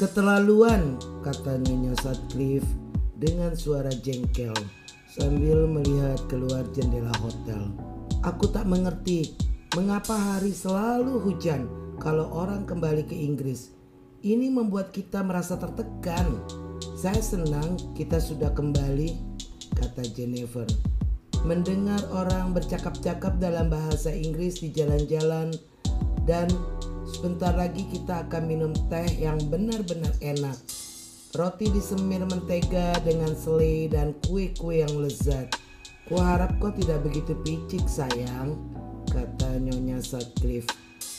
Keterlaluan, kata Nyonya Sutcliffe dengan suara jengkel sambil melihat keluar jendela hotel. Aku tak mengerti mengapa hari selalu hujan kalau orang kembali ke Inggris. Ini membuat kita merasa tertekan. Saya senang kita sudah kembali, kata Jennifer. Mendengar orang bercakap-cakap dalam bahasa Inggris di jalan-jalan dan Sebentar lagi kita akan minum teh yang benar-benar enak. Roti disemir mentega dengan selai dan kue-kue yang lezat. Kuharap kau tidak begitu picik sayang, kata Nyonya Sutcliffe.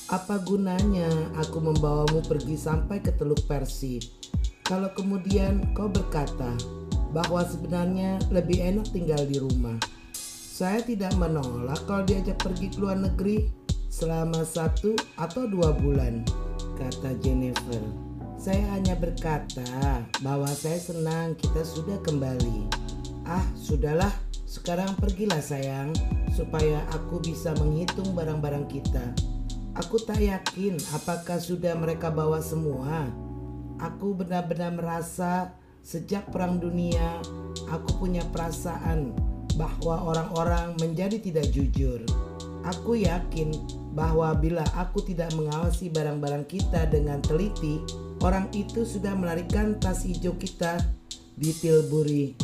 Apa gunanya aku membawamu pergi sampai ke Teluk Persi? Kalau kemudian kau berkata bahwa sebenarnya lebih enak tinggal di rumah. Saya tidak menolak kalau diajak pergi ke luar negeri, selama satu atau dua bulan, kata Jennifer. Saya hanya berkata bahwa saya senang kita sudah kembali. Ah, sudahlah, sekarang pergilah sayang, supaya aku bisa menghitung barang-barang kita. Aku tak yakin apakah sudah mereka bawa semua. Aku benar-benar merasa sejak Perang Dunia, aku punya perasaan bahwa orang-orang menjadi tidak jujur. Aku yakin bahwa bila aku tidak mengawasi barang-barang kita dengan teliti, orang itu sudah melarikan tas hijau kita di Tilbury.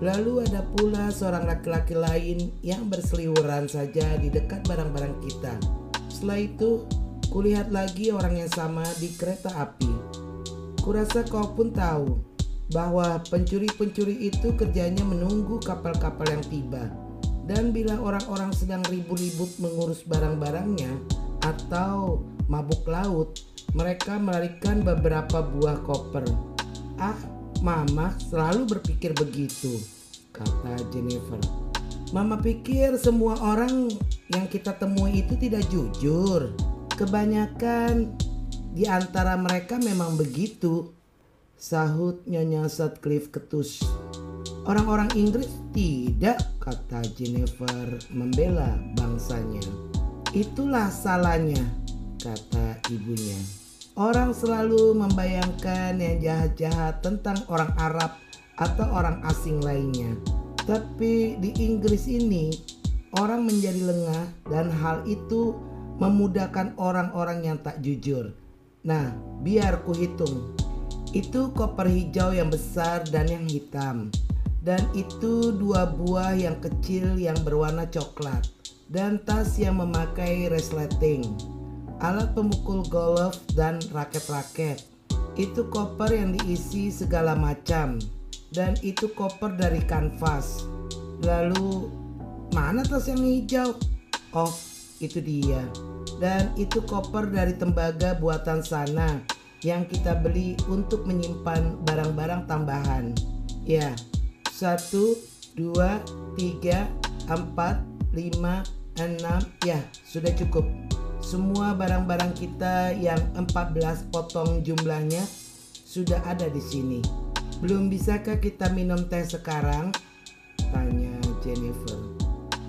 Lalu ada pula seorang laki-laki lain yang berseliweran saja di dekat barang-barang kita. Setelah itu, kulihat lagi orang yang sama di kereta api. Kurasa kau pun tahu bahwa pencuri-pencuri itu kerjanya menunggu kapal-kapal yang tiba dan bila orang-orang sedang ribut-ribut mengurus barang-barangnya atau mabuk laut, mereka melarikan beberapa buah koper. Ah, Mama selalu berpikir begitu, kata Jennifer. Mama pikir semua orang yang kita temui itu tidak jujur. Kebanyakan di antara mereka memang begitu, sahut Nyonya Sutcliffe ketus. Orang-orang Inggris tidak, kata Jennifer membela bangsanya. Itulah salahnya, kata ibunya. Orang selalu membayangkan yang jahat-jahat tentang orang Arab atau orang asing lainnya. Tapi di Inggris ini, orang menjadi lengah dan hal itu memudahkan orang-orang yang tak jujur. Nah, biar ku hitung. Itu koper hijau yang besar dan yang hitam dan itu dua buah yang kecil yang berwarna coklat dan tas yang memakai resleting, alat pemukul golf dan raket-raket. Itu koper yang diisi segala macam dan itu koper dari kanvas. Lalu mana tas yang hijau? Oh, itu dia. Dan itu koper dari tembaga buatan sana yang kita beli untuk menyimpan barang-barang tambahan. Ya, satu, dua, tiga, empat, lima, enam, ya sudah cukup. Semua barang-barang kita yang 14 potong jumlahnya sudah ada di sini. Belum bisakah kita minum teh sekarang? Tanya Jennifer.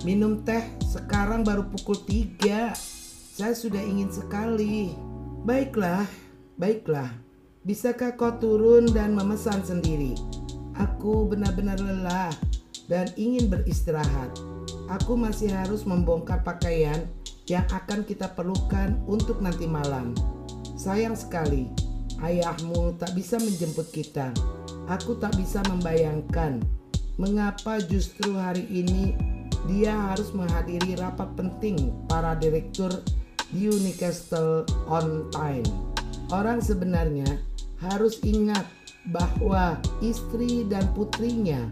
Minum teh sekarang baru pukul 3. Saya sudah ingin sekali. Baiklah, baiklah. Bisakah kau turun dan memesan sendiri? Aku benar-benar lelah dan ingin beristirahat. Aku masih harus membongkar pakaian yang akan kita perlukan untuk nanti malam. Sayang sekali, ayahmu tak bisa menjemput kita. Aku tak bisa membayangkan mengapa justru hari ini dia harus menghadiri rapat penting para direktur di Newcastle on Time. Orang sebenarnya harus ingat bahwa istri dan putrinya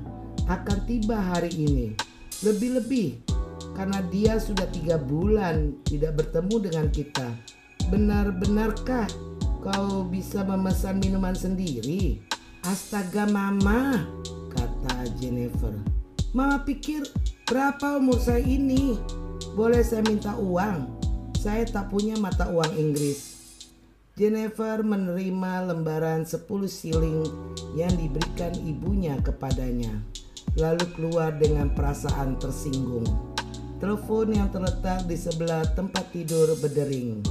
akan tiba hari ini. Lebih-lebih karena dia sudah tiga bulan tidak bertemu dengan kita. Benar-benarkah kau bisa memesan minuman sendiri? Astaga mama, kata Jennifer. Mama pikir berapa umur saya ini? Boleh saya minta uang? Saya tak punya mata uang Inggris. Jennifer menerima lembaran 10 siling yang diberikan ibunya kepadanya, lalu keluar dengan perasaan tersinggung. Telepon yang terletak di sebelah tempat tidur berdering.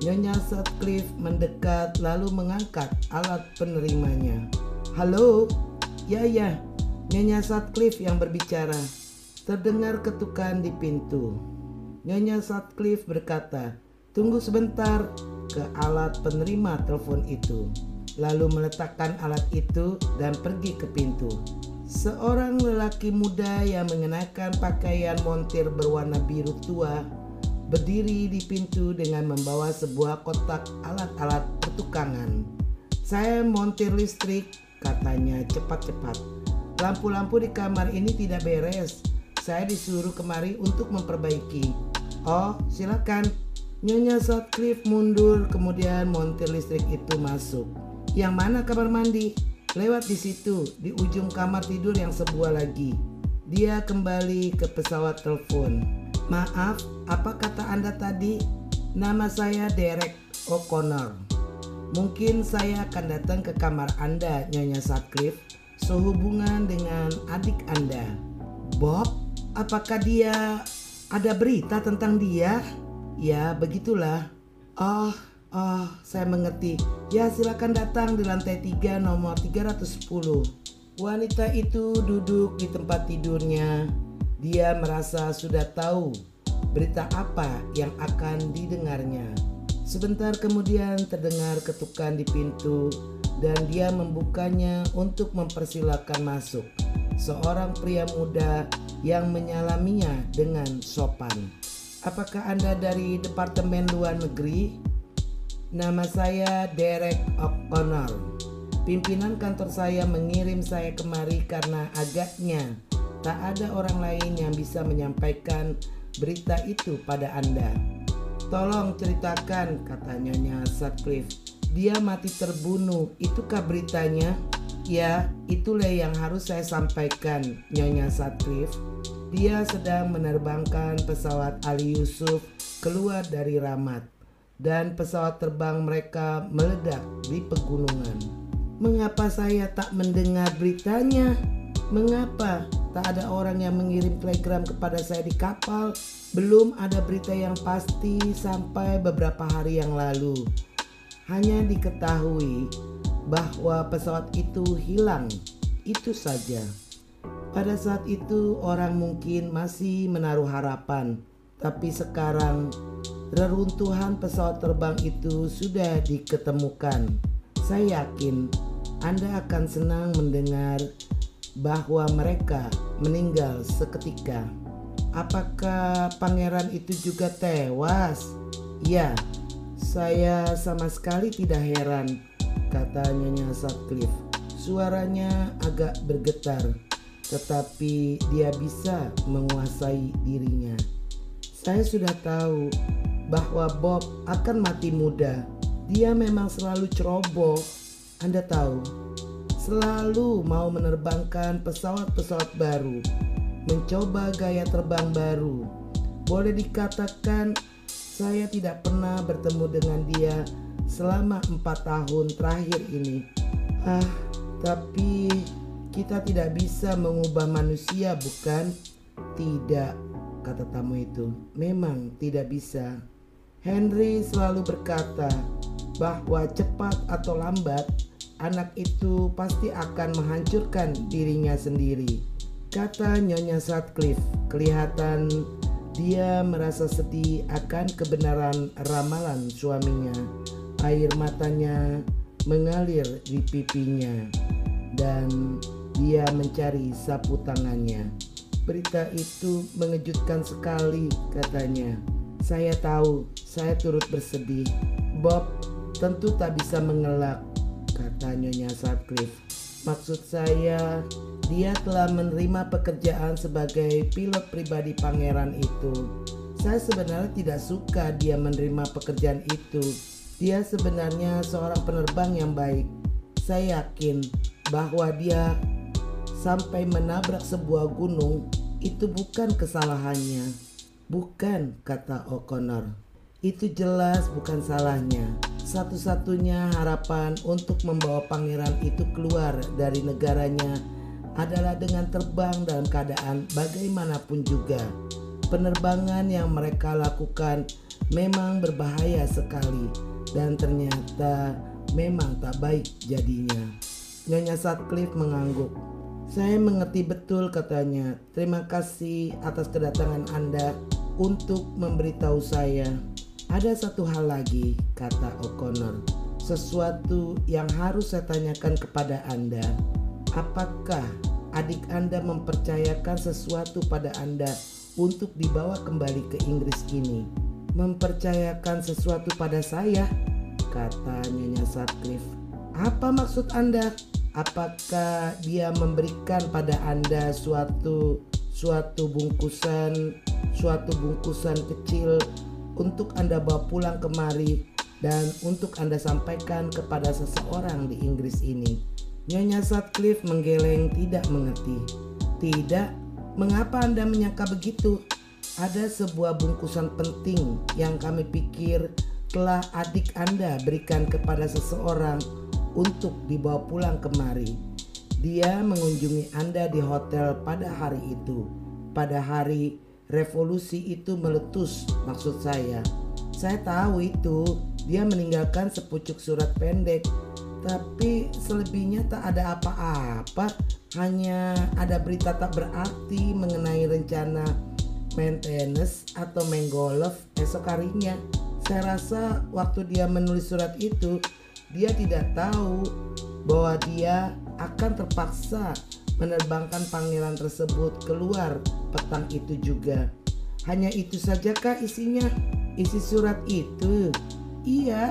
Nyonya Sutcliffe mendekat lalu mengangkat alat penerimanya. Halo, ya ya, Nyonya Sutcliffe yang berbicara. Terdengar ketukan di pintu. Nyonya Sutcliffe berkata, tunggu sebentar ke alat penerima telepon itu. Lalu meletakkan alat itu dan pergi ke pintu. Seorang lelaki muda yang mengenakan pakaian montir berwarna biru tua berdiri di pintu dengan membawa sebuah kotak alat-alat pertukangan. Saya montir listrik, katanya cepat-cepat. Lampu-lampu di kamar ini tidak beres. Saya disuruh kemari untuk memperbaiki. Oh, silakan. Nyonya Sutcliffe mundur, kemudian montir listrik itu masuk. Yang mana kamar mandi? Lewat di situ, di ujung kamar tidur yang sebuah lagi. Dia kembali ke pesawat telepon. Maaf, apa kata Anda tadi? Nama saya Derek O'Connor. Mungkin saya akan datang ke kamar Anda, Nyonya Sutcliffe, sehubungan dengan adik Anda. Bob, apakah dia ada berita tentang dia? Ya, begitulah. Oh, oh, saya mengerti. Ya, silakan datang di lantai 3 nomor 310. Wanita itu duduk di tempat tidurnya dia merasa sudah tahu berita apa yang akan didengarnya. Sebentar kemudian terdengar ketukan di pintu dan dia membukanya untuk mempersilahkan masuk. Seorang pria muda yang menyalaminya dengan sopan. Apakah Anda dari Departemen Luar Negeri? Nama saya Derek O'Connor. Pimpinan kantor saya mengirim saya kemari karena agaknya Tak ada orang lain yang bisa menyampaikan berita itu pada Anda. Tolong ceritakan, kata Nyonya Sutcliffe. Dia mati terbunuh, itukah beritanya? Ya, itulah yang harus saya sampaikan, Nyonya Sutcliffe. Dia sedang menerbangkan pesawat Ali Yusuf keluar dari Ramat dan pesawat terbang mereka meledak di pegunungan. Mengapa saya tak mendengar beritanya? Mengapa tak ada orang yang mengirim telegram kepada saya di kapal? Belum ada berita yang pasti sampai beberapa hari yang lalu. Hanya diketahui bahwa pesawat itu hilang. Itu saja. Pada saat itu orang mungkin masih menaruh harapan, tapi sekarang reruntuhan pesawat terbang itu sudah diketemukan. Saya yakin Anda akan senang mendengar bahwa mereka meninggal seketika. Apakah pangeran itu juga tewas? Ya, saya sama sekali tidak heran, kata Nyonya Sutcliffe. Suaranya agak bergetar, tetapi dia bisa menguasai dirinya. Saya sudah tahu bahwa Bob akan mati muda. Dia memang selalu ceroboh. Anda tahu, selalu mau menerbangkan pesawat-pesawat baru, mencoba gaya terbang baru. Boleh dikatakan saya tidak pernah bertemu dengan dia selama empat tahun terakhir ini. Ah, tapi kita tidak bisa mengubah manusia, bukan? Tidak, kata tamu itu. Memang tidak bisa. Henry selalu berkata bahwa cepat atau lambat anak itu pasti akan menghancurkan dirinya sendiri. Kata Nyonya Sutcliffe, kelihatan dia merasa sedih akan kebenaran ramalan suaminya. Air matanya mengalir di pipinya dan dia mencari sapu tangannya. Berita itu mengejutkan sekali katanya. Saya tahu, saya turut bersedih. Bob tentu tak bisa mengelak kata Nyonya Sutcliffe. Maksud saya, dia telah menerima pekerjaan sebagai pilot pribadi pangeran itu. Saya sebenarnya tidak suka dia menerima pekerjaan itu. Dia sebenarnya seorang penerbang yang baik. Saya yakin bahwa dia sampai menabrak sebuah gunung itu bukan kesalahannya. Bukan, kata O'Connor. Itu jelas bukan salahnya. Satu-satunya harapan untuk membawa pangeran itu keluar dari negaranya adalah dengan terbang dalam keadaan bagaimanapun juga. Penerbangan yang mereka lakukan memang berbahaya sekali dan ternyata memang tak baik jadinya. Nyonya Sutcliffe mengangguk. Saya mengerti betul katanya. Terima kasih atas kedatangan Anda untuk memberitahu saya. Ada satu hal lagi, kata O'Connor. Sesuatu yang harus saya tanyakan kepada Anda. Apakah adik Anda mempercayakan sesuatu pada Anda untuk dibawa kembali ke Inggris ini? Mempercayakan sesuatu pada saya, kata Nyonya Sutcliffe. Apa maksud Anda? Apakah dia memberikan pada Anda suatu suatu bungkusan suatu bungkusan kecil untuk Anda bawa pulang kemari dan untuk Anda sampaikan kepada seseorang di Inggris ini. Nyonya Sutcliffe menggeleng tidak mengerti. Tidak, mengapa Anda menyangka begitu? Ada sebuah bungkusan penting yang kami pikir telah adik Anda berikan kepada seseorang untuk dibawa pulang kemari. Dia mengunjungi Anda di hotel pada hari itu. Pada hari revolusi itu meletus maksud saya. Saya tahu itu dia meninggalkan sepucuk surat pendek tapi selebihnya tak ada apa-apa hanya ada berita tak berarti mengenai rencana maintenance atau main golf esok harinya saya rasa waktu dia menulis surat itu dia tidak tahu bahwa dia akan terpaksa menerbangkan pangeran tersebut keluar petang itu juga. Hanya itu sajakah isinya? Isi surat itu? Iya.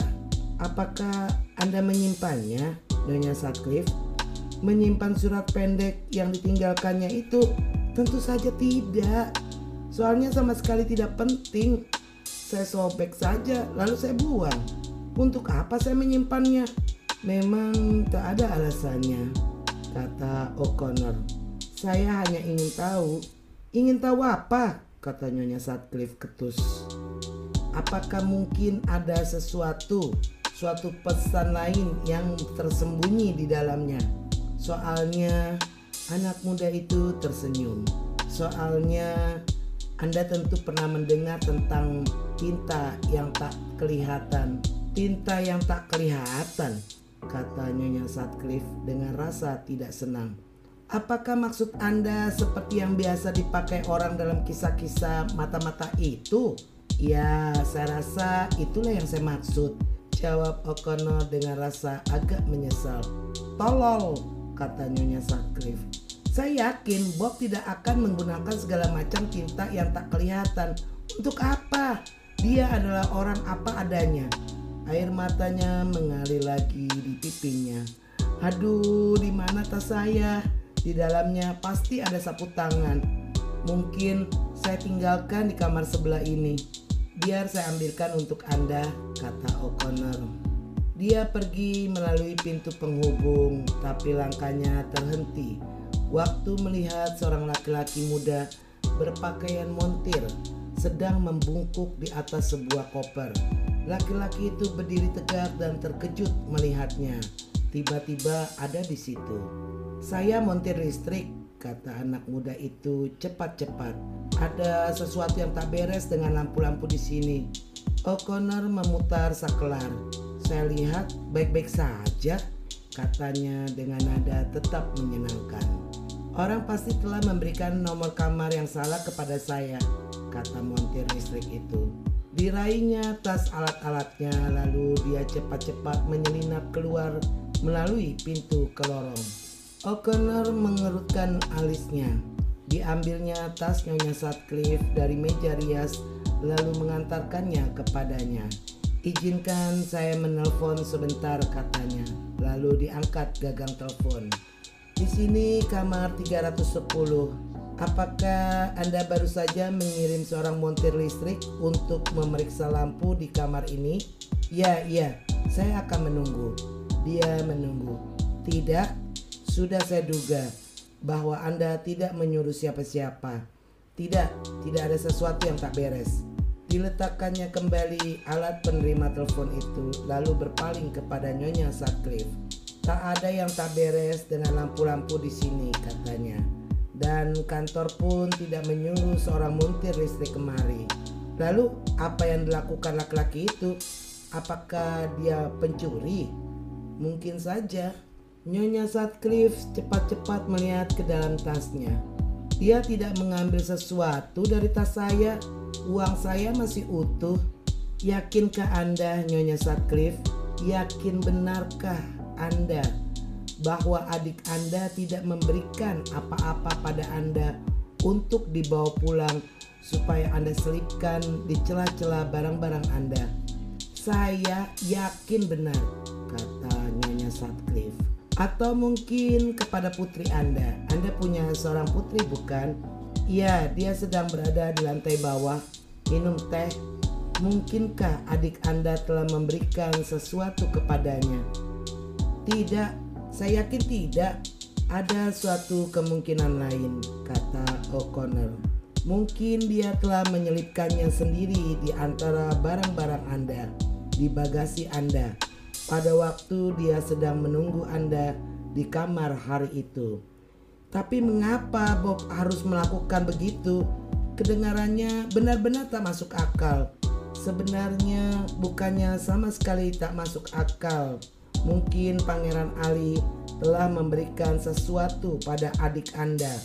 Apakah Anda menyimpannya, Nyonya Sutcliffe? Menyimpan surat pendek yang ditinggalkannya itu? Tentu saja tidak. Soalnya sama sekali tidak penting. Saya sobek saja, lalu saya buang. Untuk apa saya menyimpannya? Memang tak ada alasannya, kata O'Connor. Saya hanya ingin tahu Ingin tahu apa? Kata Nyonya Sutcliffe ketus. Apakah mungkin ada sesuatu, suatu pesan lain yang tersembunyi di dalamnya? Soalnya anak muda itu tersenyum. Soalnya Anda tentu pernah mendengar tentang tinta yang tak kelihatan. Tinta yang tak kelihatan, kata Nyonya Sutcliffe dengan rasa tidak senang. Apakah maksud Anda seperti yang biasa dipakai orang dalam kisah-kisah mata-mata itu? Ya, saya rasa itulah yang saya maksud. Jawab O'Connor dengan rasa agak menyesal. Tolol, kata Nyonya Sutcliffe. Saya yakin Bob tidak akan menggunakan segala macam tinta yang tak kelihatan. Untuk apa? Dia adalah orang apa adanya. Air matanya mengalir lagi di pipinya. Aduh, di mana tas saya? Di dalamnya pasti ada sapu tangan. Mungkin saya tinggalkan di kamar sebelah ini. Biar saya ambilkan untuk Anda, kata O'Connor. Dia pergi melalui pintu penghubung, tapi langkahnya terhenti. Waktu melihat seorang laki-laki muda berpakaian montir sedang membungkuk di atas sebuah koper. Laki-laki itu berdiri tegak dan terkejut melihatnya. Tiba-tiba ada di situ. Saya montir listrik, kata anak muda itu cepat-cepat. Ada sesuatu yang tak beres dengan lampu-lampu di sini. O'Connor memutar saklar. Saya lihat baik-baik saja, katanya dengan nada tetap menyenangkan. Orang pasti telah memberikan nomor kamar yang salah kepada saya, kata montir listrik itu. Diraihnya tas alat-alatnya lalu dia cepat-cepat menyelinap keluar melalui pintu ke lorong. O'Connor mengerutkan alisnya. Diambilnya tas Nyonya Sutcliffe dari meja rias lalu mengantarkannya kepadanya. Izinkan saya menelpon sebentar katanya. Lalu diangkat gagang telepon. Di sini kamar 310. Apakah Anda baru saja mengirim seorang montir listrik untuk memeriksa lampu di kamar ini? Ya, iya. Saya akan menunggu. Dia menunggu. Tidak, sudah saya duga bahwa Anda tidak menyuruh siapa-siapa. Tidak, tidak ada sesuatu yang tak beres. Diletakkannya kembali alat penerima telepon itu lalu berpaling kepada Nyonya Sutcliffe. Tak ada yang tak beres dengan lampu-lampu di sini katanya. Dan kantor pun tidak menyuruh seorang montir listrik kemari. Lalu apa yang dilakukan laki-laki itu? Apakah dia pencuri? Mungkin saja. Nyonya Sutcliffe cepat-cepat melihat ke dalam tasnya. Dia tidak mengambil sesuatu dari tas saya. Uang saya masih utuh. Yakinkah Anda, Nyonya Sutcliffe? Yakin benarkah Anda bahwa adik Anda tidak memberikan apa-apa pada Anda untuk dibawa pulang supaya Anda selipkan di celah-celah barang-barang Anda? Saya yakin benar, kata Nyonya Sutcliffe. Atau mungkin kepada putri Anda. Anda punya seorang putri bukan? Iya, dia sedang berada di lantai bawah, minum teh. Mungkinkah adik Anda telah memberikan sesuatu kepadanya? Tidak, saya yakin tidak. Ada suatu kemungkinan lain, kata O'Connor. Mungkin dia telah menyelipkannya sendiri di antara barang-barang Anda, di bagasi Anda pada waktu dia sedang menunggu Anda di kamar hari itu. Tapi mengapa Bob harus melakukan begitu? Kedengarannya benar-benar tak masuk akal. Sebenarnya bukannya sama sekali tak masuk akal. Mungkin Pangeran Ali telah memberikan sesuatu pada adik Anda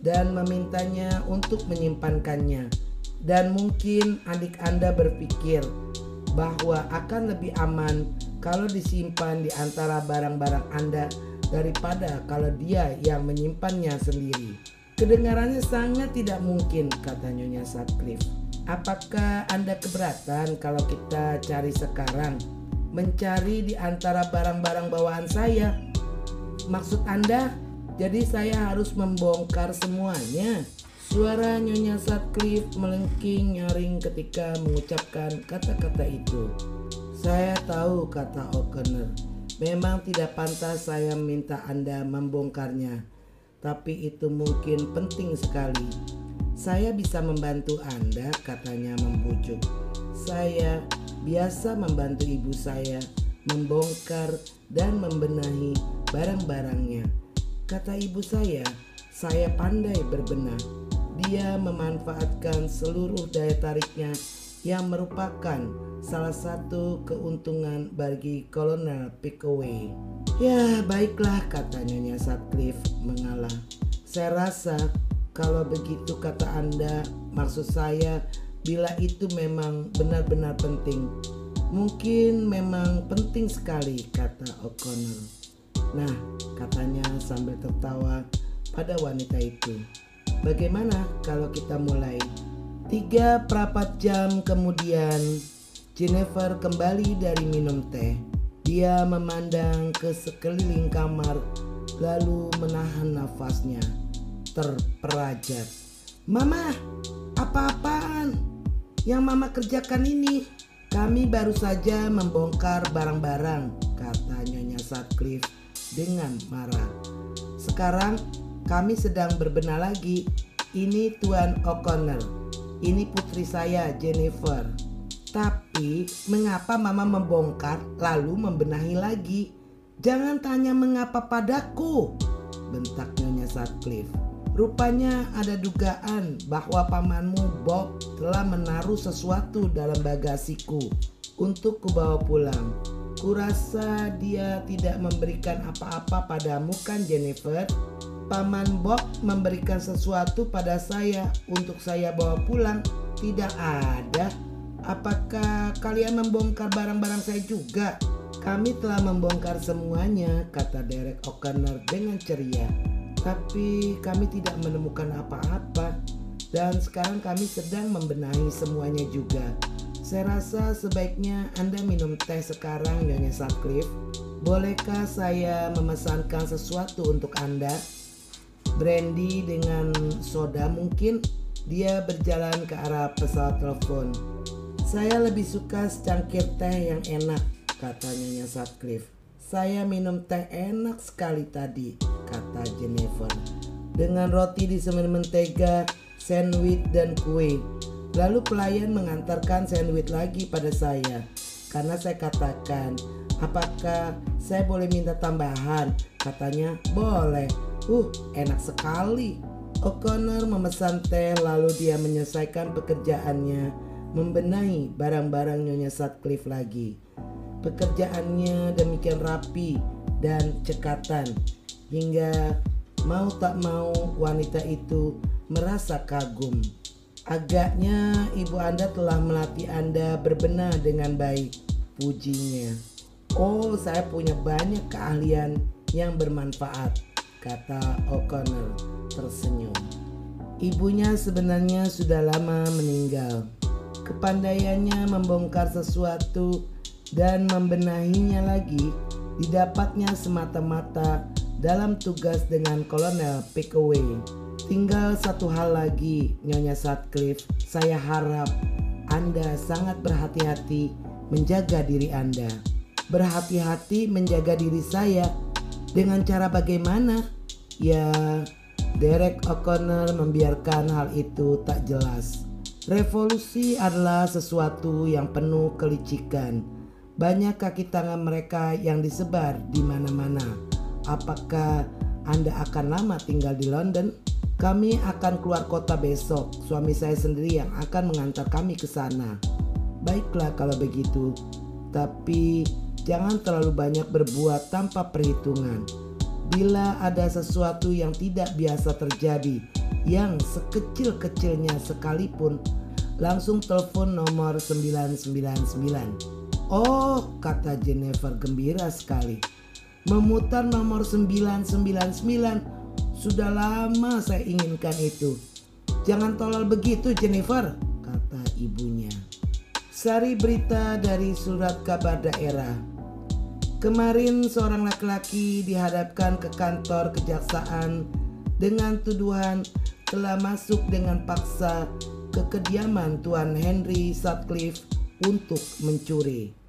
dan memintanya untuk menyimpankannya. Dan mungkin adik Anda berpikir bahwa akan lebih aman kalau disimpan di antara barang-barang Anda daripada kalau dia yang menyimpannya sendiri. Kedengarannya sangat tidak mungkin, kata Nyonya Sutcliffe. Apakah Anda keberatan kalau kita cari sekarang? Mencari di antara barang-barang bawaan saya? Maksud Anda, jadi saya harus membongkar semuanya? Suara Nyonya Sutcliffe melengking nyaring ketika mengucapkan kata-kata itu. Saya tahu, kata O'Connor. Memang tidak pantas saya minta Anda membongkarnya, tapi itu mungkin penting sekali. Saya bisa membantu Anda, katanya membujuk. Saya biasa membantu ibu saya membongkar dan membenahi barang-barangnya. Kata ibu saya, saya pandai berbenah. Dia memanfaatkan seluruh daya tariknya yang merupakan salah satu keuntungan bagi Kolonel Pickaway. Ya baiklah kata Nyonya Sutcliffe mengalah. Saya rasa kalau begitu kata Anda maksud saya bila itu memang benar-benar penting. Mungkin memang penting sekali kata O'Connor. Nah katanya sambil tertawa pada wanita itu. Bagaimana kalau kita mulai? Tiga perapat jam kemudian Jennifer kembali dari minum teh. Dia memandang ke sekeliling kamar lalu menahan nafasnya. Terperajat. Mama, apa-apaan? Yang mama kerjakan ini? Kami baru saja membongkar barang-barang, kata Nyonya Sutcliffe dengan marah. Sekarang kami sedang berbenah lagi. Ini Tuan O'Connor. Ini putri saya, Jennifer. Tapi mengapa mama membongkar lalu membenahi lagi? Jangan tanya mengapa padaku, bentak Nyonya Sutcliffe. Rupanya ada dugaan bahwa pamanmu Bob telah menaruh sesuatu dalam bagasiku untuk kubawa pulang. Kurasa dia tidak memberikan apa-apa padamu kan Jennifer? Paman Bob memberikan sesuatu pada saya untuk saya bawa pulang. Tidak ada. Apakah kalian membongkar barang-barang saya juga? Kami telah membongkar semuanya, kata Derek O'Connor dengan ceria. Tapi kami tidak menemukan apa-apa. Dan sekarang kami sedang membenahi semuanya juga. Saya rasa sebaiknya Anda minum teh sekarang, Nyonya Sutcliffe. Bolehkah saya memesankan sesuatu untuk Anda? Brandy dengan soda mungkin? Dia berjalan ke arah pesawat telepon. Saya lebih suka secangkir teh yang enak, kata Nyonya Sutcliffe. Saya minum teh enak sekali tadi, kata Jennifer. Dengan roti disemir mentega, sandwich dan kue. Lalu pelayan mengantarkan sandwich lagi pada saya. Karena saya katakan, apakah saya boleh minta tambahan? Katanya, boleh. Uh, enak sekali. O'Connor memesan teh lalu dia menyelesaikan pekerjaannya membenahi barang-barang Nyonya Sutcliffe lagi. Pekerjaannya demikian rapi dan cekatan hingga mau tak mau wanita itu merasa kagum. Agaknya ibu Anda telah melatih Anda berbenah dengan baik, pujinya. Oh, saya punya banyak keahlian yang bermanfaat, kata O'Connor tersenyum. Ibunya sebenarnya sudah lama meninggal. Kepandaiannya membongkar sesuatu dan membenahinya lagi didapatnya semata-mata dalam tugas dengan Kolonel Pickaway. Tinggal satu hal lagi, Nyonya Sutcliffe. Saya harap Anda sangat berhati-hati menjaga diri Anda. Berhati-hati menjaga diri saya dengan cara bagaimana? Ya, Derek O'Connor membiarkan hal itu tak jelas. Revolusi adalah sesuatu yang penuh kelicikan. Banyak kaki tangan mereka yang disebar di mana-mana. Apakah Anda akan lama tinggal di London? Kami akan keluar kota besok. Suami saya sendiri yang akan mengantar kami ke sana. Baiklah kalau begitu. Tapi Jangan terlalu banyak berbuat tanpa perhitungan. Bila ada sesuatu yang tidak biasa terjadi, yang sekecil-kecilnya sekalipun, langsung telepon nomor 999. Oh, kata Jennifer gembira sekali. Memutar nomor 999 sudah lama saya inginkan itu. Jangan tolol begitu Jennifer, kata ibunya. Sari berita dari surat kabar daerah. Kemarin seorang laki-laki dihadapkan ke kantor kejaksaan dengan tuduhan telah masuk dengan paksa ke kediaman Tuan Henry Sutcliffe untuk mencuri.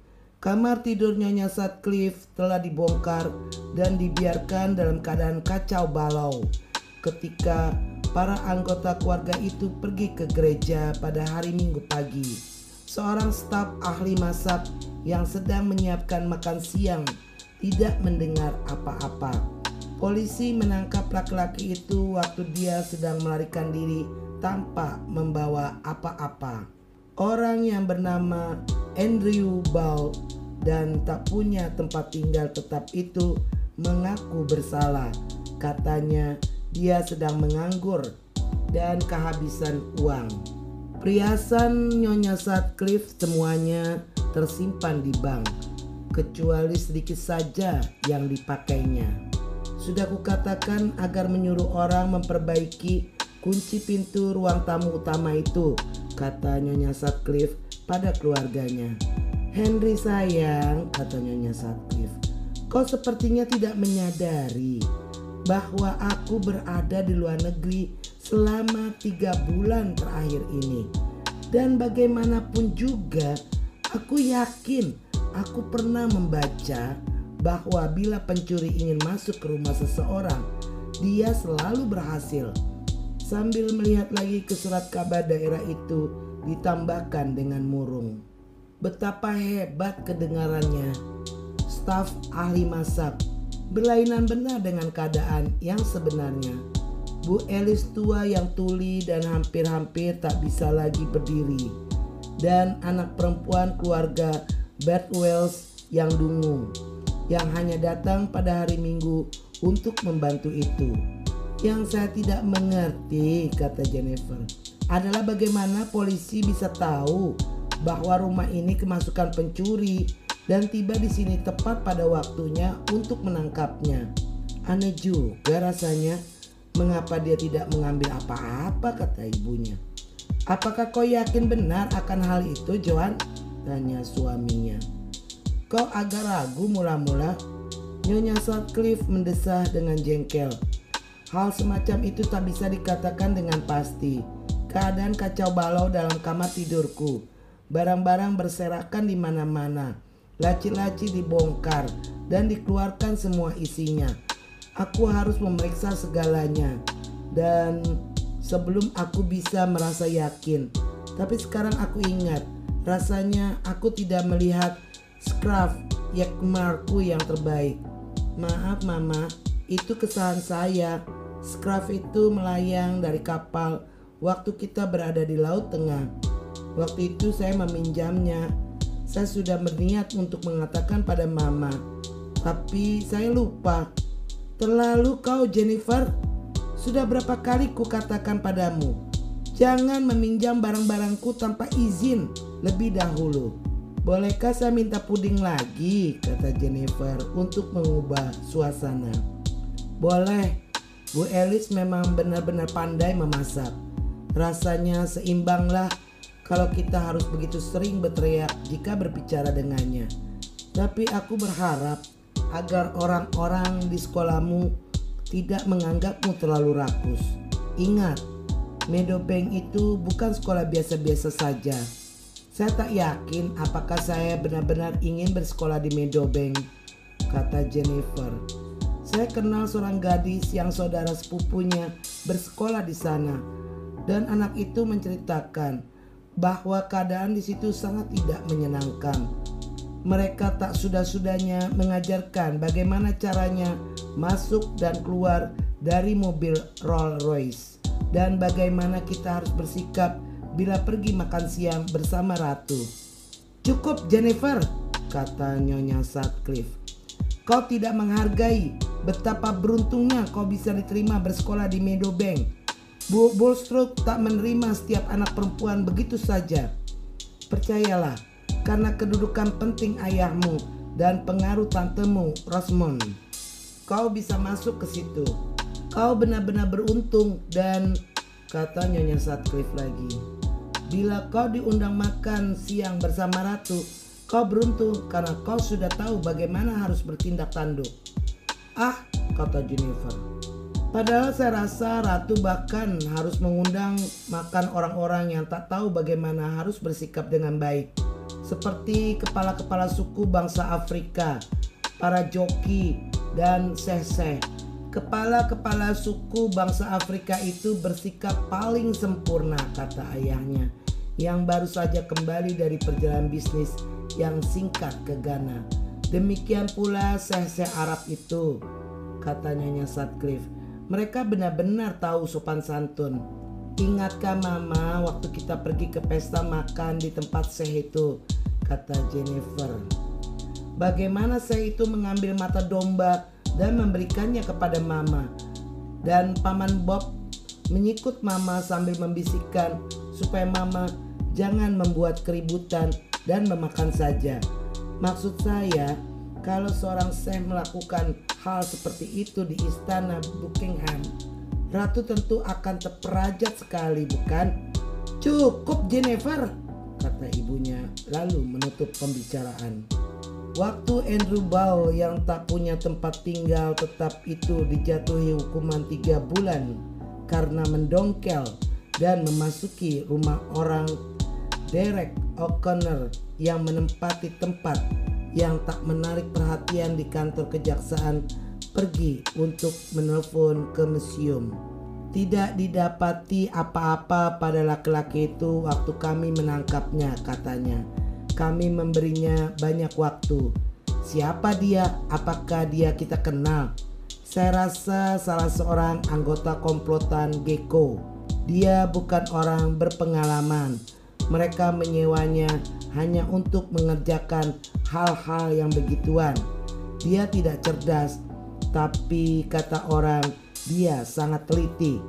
Kamar tidur Nyonya Sutcliffe telah dibongkar dan dibiarkan dalam keadaan kacau balau ketika para anggota keluarga itu pergi ke gereja pada hari Minggu pagi seorang staf ahli masak yang sedang menyiapkan makan siang tidak mendengar apa-apa. Polisi menangkap laki-laki itu waktu dia sedang melarikan diri tanpa membawa apa-apa. Orang yang bernama Andrew Ball dan tak punya tempat tinggal tetap itu mengaku bersalah. Katanya dia sedang menganggur dan kehabisan uang. Perhiasan Nyonya Sutcliffe semuanya tersimpan di bank, kecuali sedikit saja yang dipakainya. Sudah kukatakan agar menyuruh orang memperbaiki kunci pintu ruang tamu utama itu, kata Nyonya Sutcliffe pada keluarganya. Henry sayang, kata Nyonya Sutcliffe, kau sepertinya tidak menyadari bahwa aku berada di luar negeri selama tiga bulan terakhir ini. Dan bagaimanapun juga, aku yakin aku pernah membaca bahwa bila pencuri ingin masuk ke rumah seseorang, dia selalu berhasil. Sambil melihat lagi ke surat kabar daerah itu, ditambahkan dengan murung. Betapa hebat kedengarannya. Staf ahli masak berlainan benar dengan keadaan yang sebenarnya. Bu Elis tua yang tuli dan hampir-hampir tak bisa lagi berdiri. Dan anak perempuan keluarga Bert Wells yang dungu. Yang hanya datang pada hari Minggu untuk membantu itu. Yang saya tidak mengerti, kata Jennifer, adalah bagaimana polisi bisa tahu bahwa rumah ini kemasukan pencuri dan tiba di sini tepat pada waktunya untuk menangkapnya. Aneh juga rasanya Mengapa dia tidak mengambil apa-apa kata ibunya. Apakah kau yakin benar akan hal itu Joan? Tanya suaminya. Kau agak ragu mula-mula. Nyonya Sutcliffe mendesah dengan jengkel. Hal semacam itu tak bisa dikatakan dengan pasti. Keadaan kacau balau dalam kamar tidurku. Barang-barang berserakan di mana-mana. Laci-laci dibongkar dan dikeluarkan semua isinya aku harus memeriksa segalanya dan sebelum aku bisa merasa yakin. Tapi sekarang aku ingat, rasanya aku tidak melihat scarf yakmarku yang terbaik. Maaf mama, itu kesalahan saya. Skraf itu melayang dari kapal waktu kita berada di Laut Tengah. Waktu itu saya meminjamnya. Saya sudah berniat untuk mengatakan pada Mama, tapi saya lupa. Terlalu kau Jennifer. Sudah berapa kali kukatakan padamu, jangan meminjam barang-barangku tanpa izin lebih dahulu. Bolehkah saya minta puding lagi? Kata Jennifer untuk mengubah suasana. Boleh, Bu Elis memang benar-benar pandai memasak. Rasanya seimbanglah kalau kita harus begitu sering berteriak jika berbicara dengannya. Tapi aku berharap agar orang-orang di sekolahmu tidak menganggapmu terlalu rakus. Ingat, Meadowbank itu bukan sekolah biasa-biasa saja. Saya tak yakin apakah saya benar-benar ingin bersekolah di Meadowbank, kata Jennifer. Saya kenal seorang gadis yang saudara sepupunya bersekolah di sana dan anak itu menceritakan bahwa keadaan di situ sangat tidak menyenangkan. Mereka tak sudah-sudahnya mengajarkan bagaimana caranya masuk dan keluar dari mobil Rolls Royce dan bagaimana kita harus bersikap bila pergi makan siang bersama ratu. Cukup Jennifer, kata Nyonya Sutcliffe. Kau tidak menghargai betapa beruntungnya kau bisa diterima bersekolah di Meadowbank. Bu tak menerima setiap anak perempuan begitu saja. Percayalah, karena kedudukan penting ayahmu dan pengaruh tantemu Rosamond, kau bisa masuk ke situ. Kau benar-benar beruntung dan kata Nyonya Sutcliffe lagi. Bila kau diundang makan siang bersama ratu, Kau beruntung karena kau sudah tahu bagaimana harus bertindak tanduk. Ah, kata Jennifer. Padahal saya rasa ratu bahkan harus mengundang makan orang-orang yang tak tahu bagaimana harus bersikap dengan baik. Seperti kepala-kepala suku bangsa Afrika, para joki, dan seh-seh. Kepala-kepala suku bangsa Afrika itu bersikap paling sempurna, kata ayahnya, yang baru saja kembali dari perjalanan bisnis yang singkat ke Ghana. Demikian pula seh-seh Arab itu, katanya Nyonya Sutcliffe. Mereka benar-benar tahu sopan santun. Ingatkah mama waktu kita pergi ke pesta makan di tempat seh itu, kata Jennifer. Bagaimana seh itu mengambil mata domba dan memberikannya kepada mama. Dan paman Bob menyikut mama sambil membisikkan supaya mama jangan membuat keributan dan memakan saja. Maksud saya, kalau seorang Syekh melakukan hal seperti itu di istana Buckingham, Ratu tentu akan terperajat sekali, bukan? Cukup Jennifer, kata ibunya lalu menutup pembicaraan. Waktu Andrew Bow yang tak punya tempat tinggal tetap itu dijatuhi hukuman tiga bulan karena mendongkel dan memasuki rumah orang Derek O'Connor yang menempati tempat yang tak menarik perhatian di kantor kejaksaan pergi untuk menelpon ke museum. Tidak didapati apa-apa pada laki-laki itu waktu kami menangkapnya katanya. Kami memberinya banyak waktu. Siapa dia? Apakah dia kita kenal? Saya rasa salah seorang anggota komplotan Gecko. Dia bukan orang berpengalaman mereka menyewanya hanya untuk mengerjakan hal-hal yang begituan. Dia tidak cerdas, tapi kata orang, dia sangat teliti.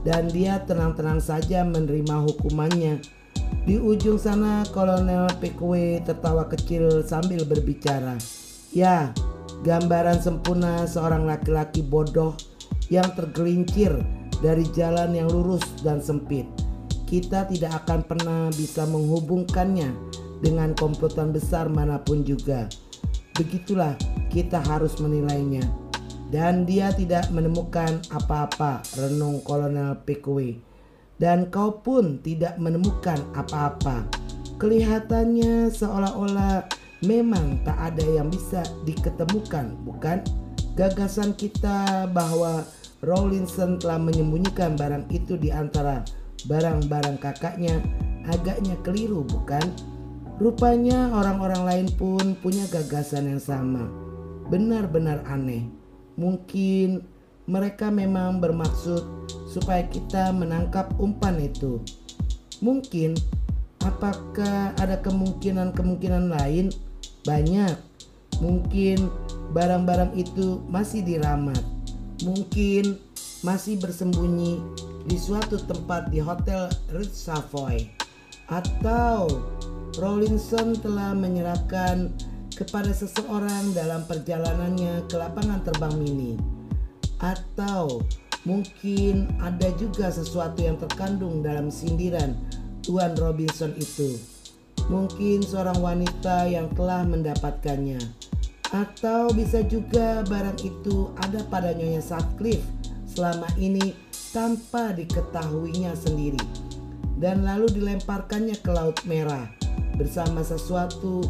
Dan dia tenang-tenang saja menerima hukumannya. Di ujung sana Kolonel Pickwe tertawa kecil sambil berbicara. Ya, gambaran sempurna seorang laki-laki bodoh yang tergelincir dari jalan yang lurus dan sempit kita tidak akan pernah bisa menghubungkannya dengan komplotan besar mana pun juga. Begitulah kita harus menilainya. Dan dia tidak menemukan apa-apa, renung Kolonel Pickwick. Dan kau pun tidak menemukan apa-apa. Kelihatannya seolah-olah memang tak ada yang bisa diketemukan, bukan? Gagasan kita bahwa Rawlinson telah menyembunyikan barang itu di antara barang-barang kakaknya agaknya keliru bukan? Rupanya orang-orang lain pun punya gagasan yang sama. Benar-benar aneh. Mungkin mereka memang bermaksud supaya kita menangkap umpan itu. Mungkin, apakah ada kemungkinan-kemungkinan lain? Banyak. Mungkin barang-barang itu masih diramat. Mungkin masih bersembunyi di suatu tempat di Hotel Ritz Savoy. Atau Rawlinson telah menyerahkan kepada seseorang dalam perjalanannya ke lapangan terbang mini. Atau mungkin ada juga sesuatu yang terkandung dalam sindiran Tuan Robinson itu. Mungkin seorang wanita yang telah mendapatkannya. Atau bisa juga barang itu ada pada Nyonya Sutcliffe selama ini tanpa diketahuinya sendiri. Dan lalu dilemparkannya ke Laut Merah bersama sesuatu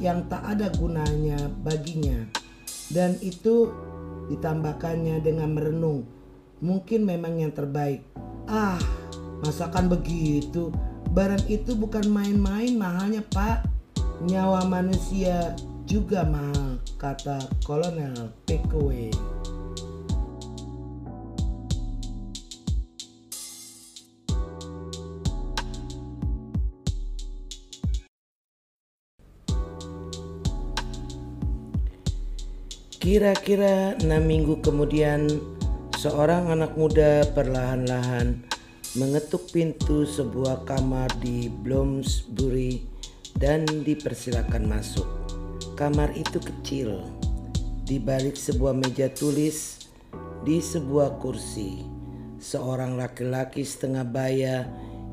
yang tak ada gunanya baginya. Dan itu ditambahkannya dengan merenung. Mungkin memang yang terbaik. Ah, masakan begitu. Barang itu bukan main-main mahalnya pak. Nyawa manusia juga mahal, kata Kolonel Pickaway. Kira-kira enam minggu kemudian, seorang anak muda perlahan-lahan mengetuk pintu sebuah kamar di Bloomsbury dan dipersilakan masuk. Kamar itu kecil, di balik sebuah meja tulis, di sebuah kursi, seorang laki-laki setengah baya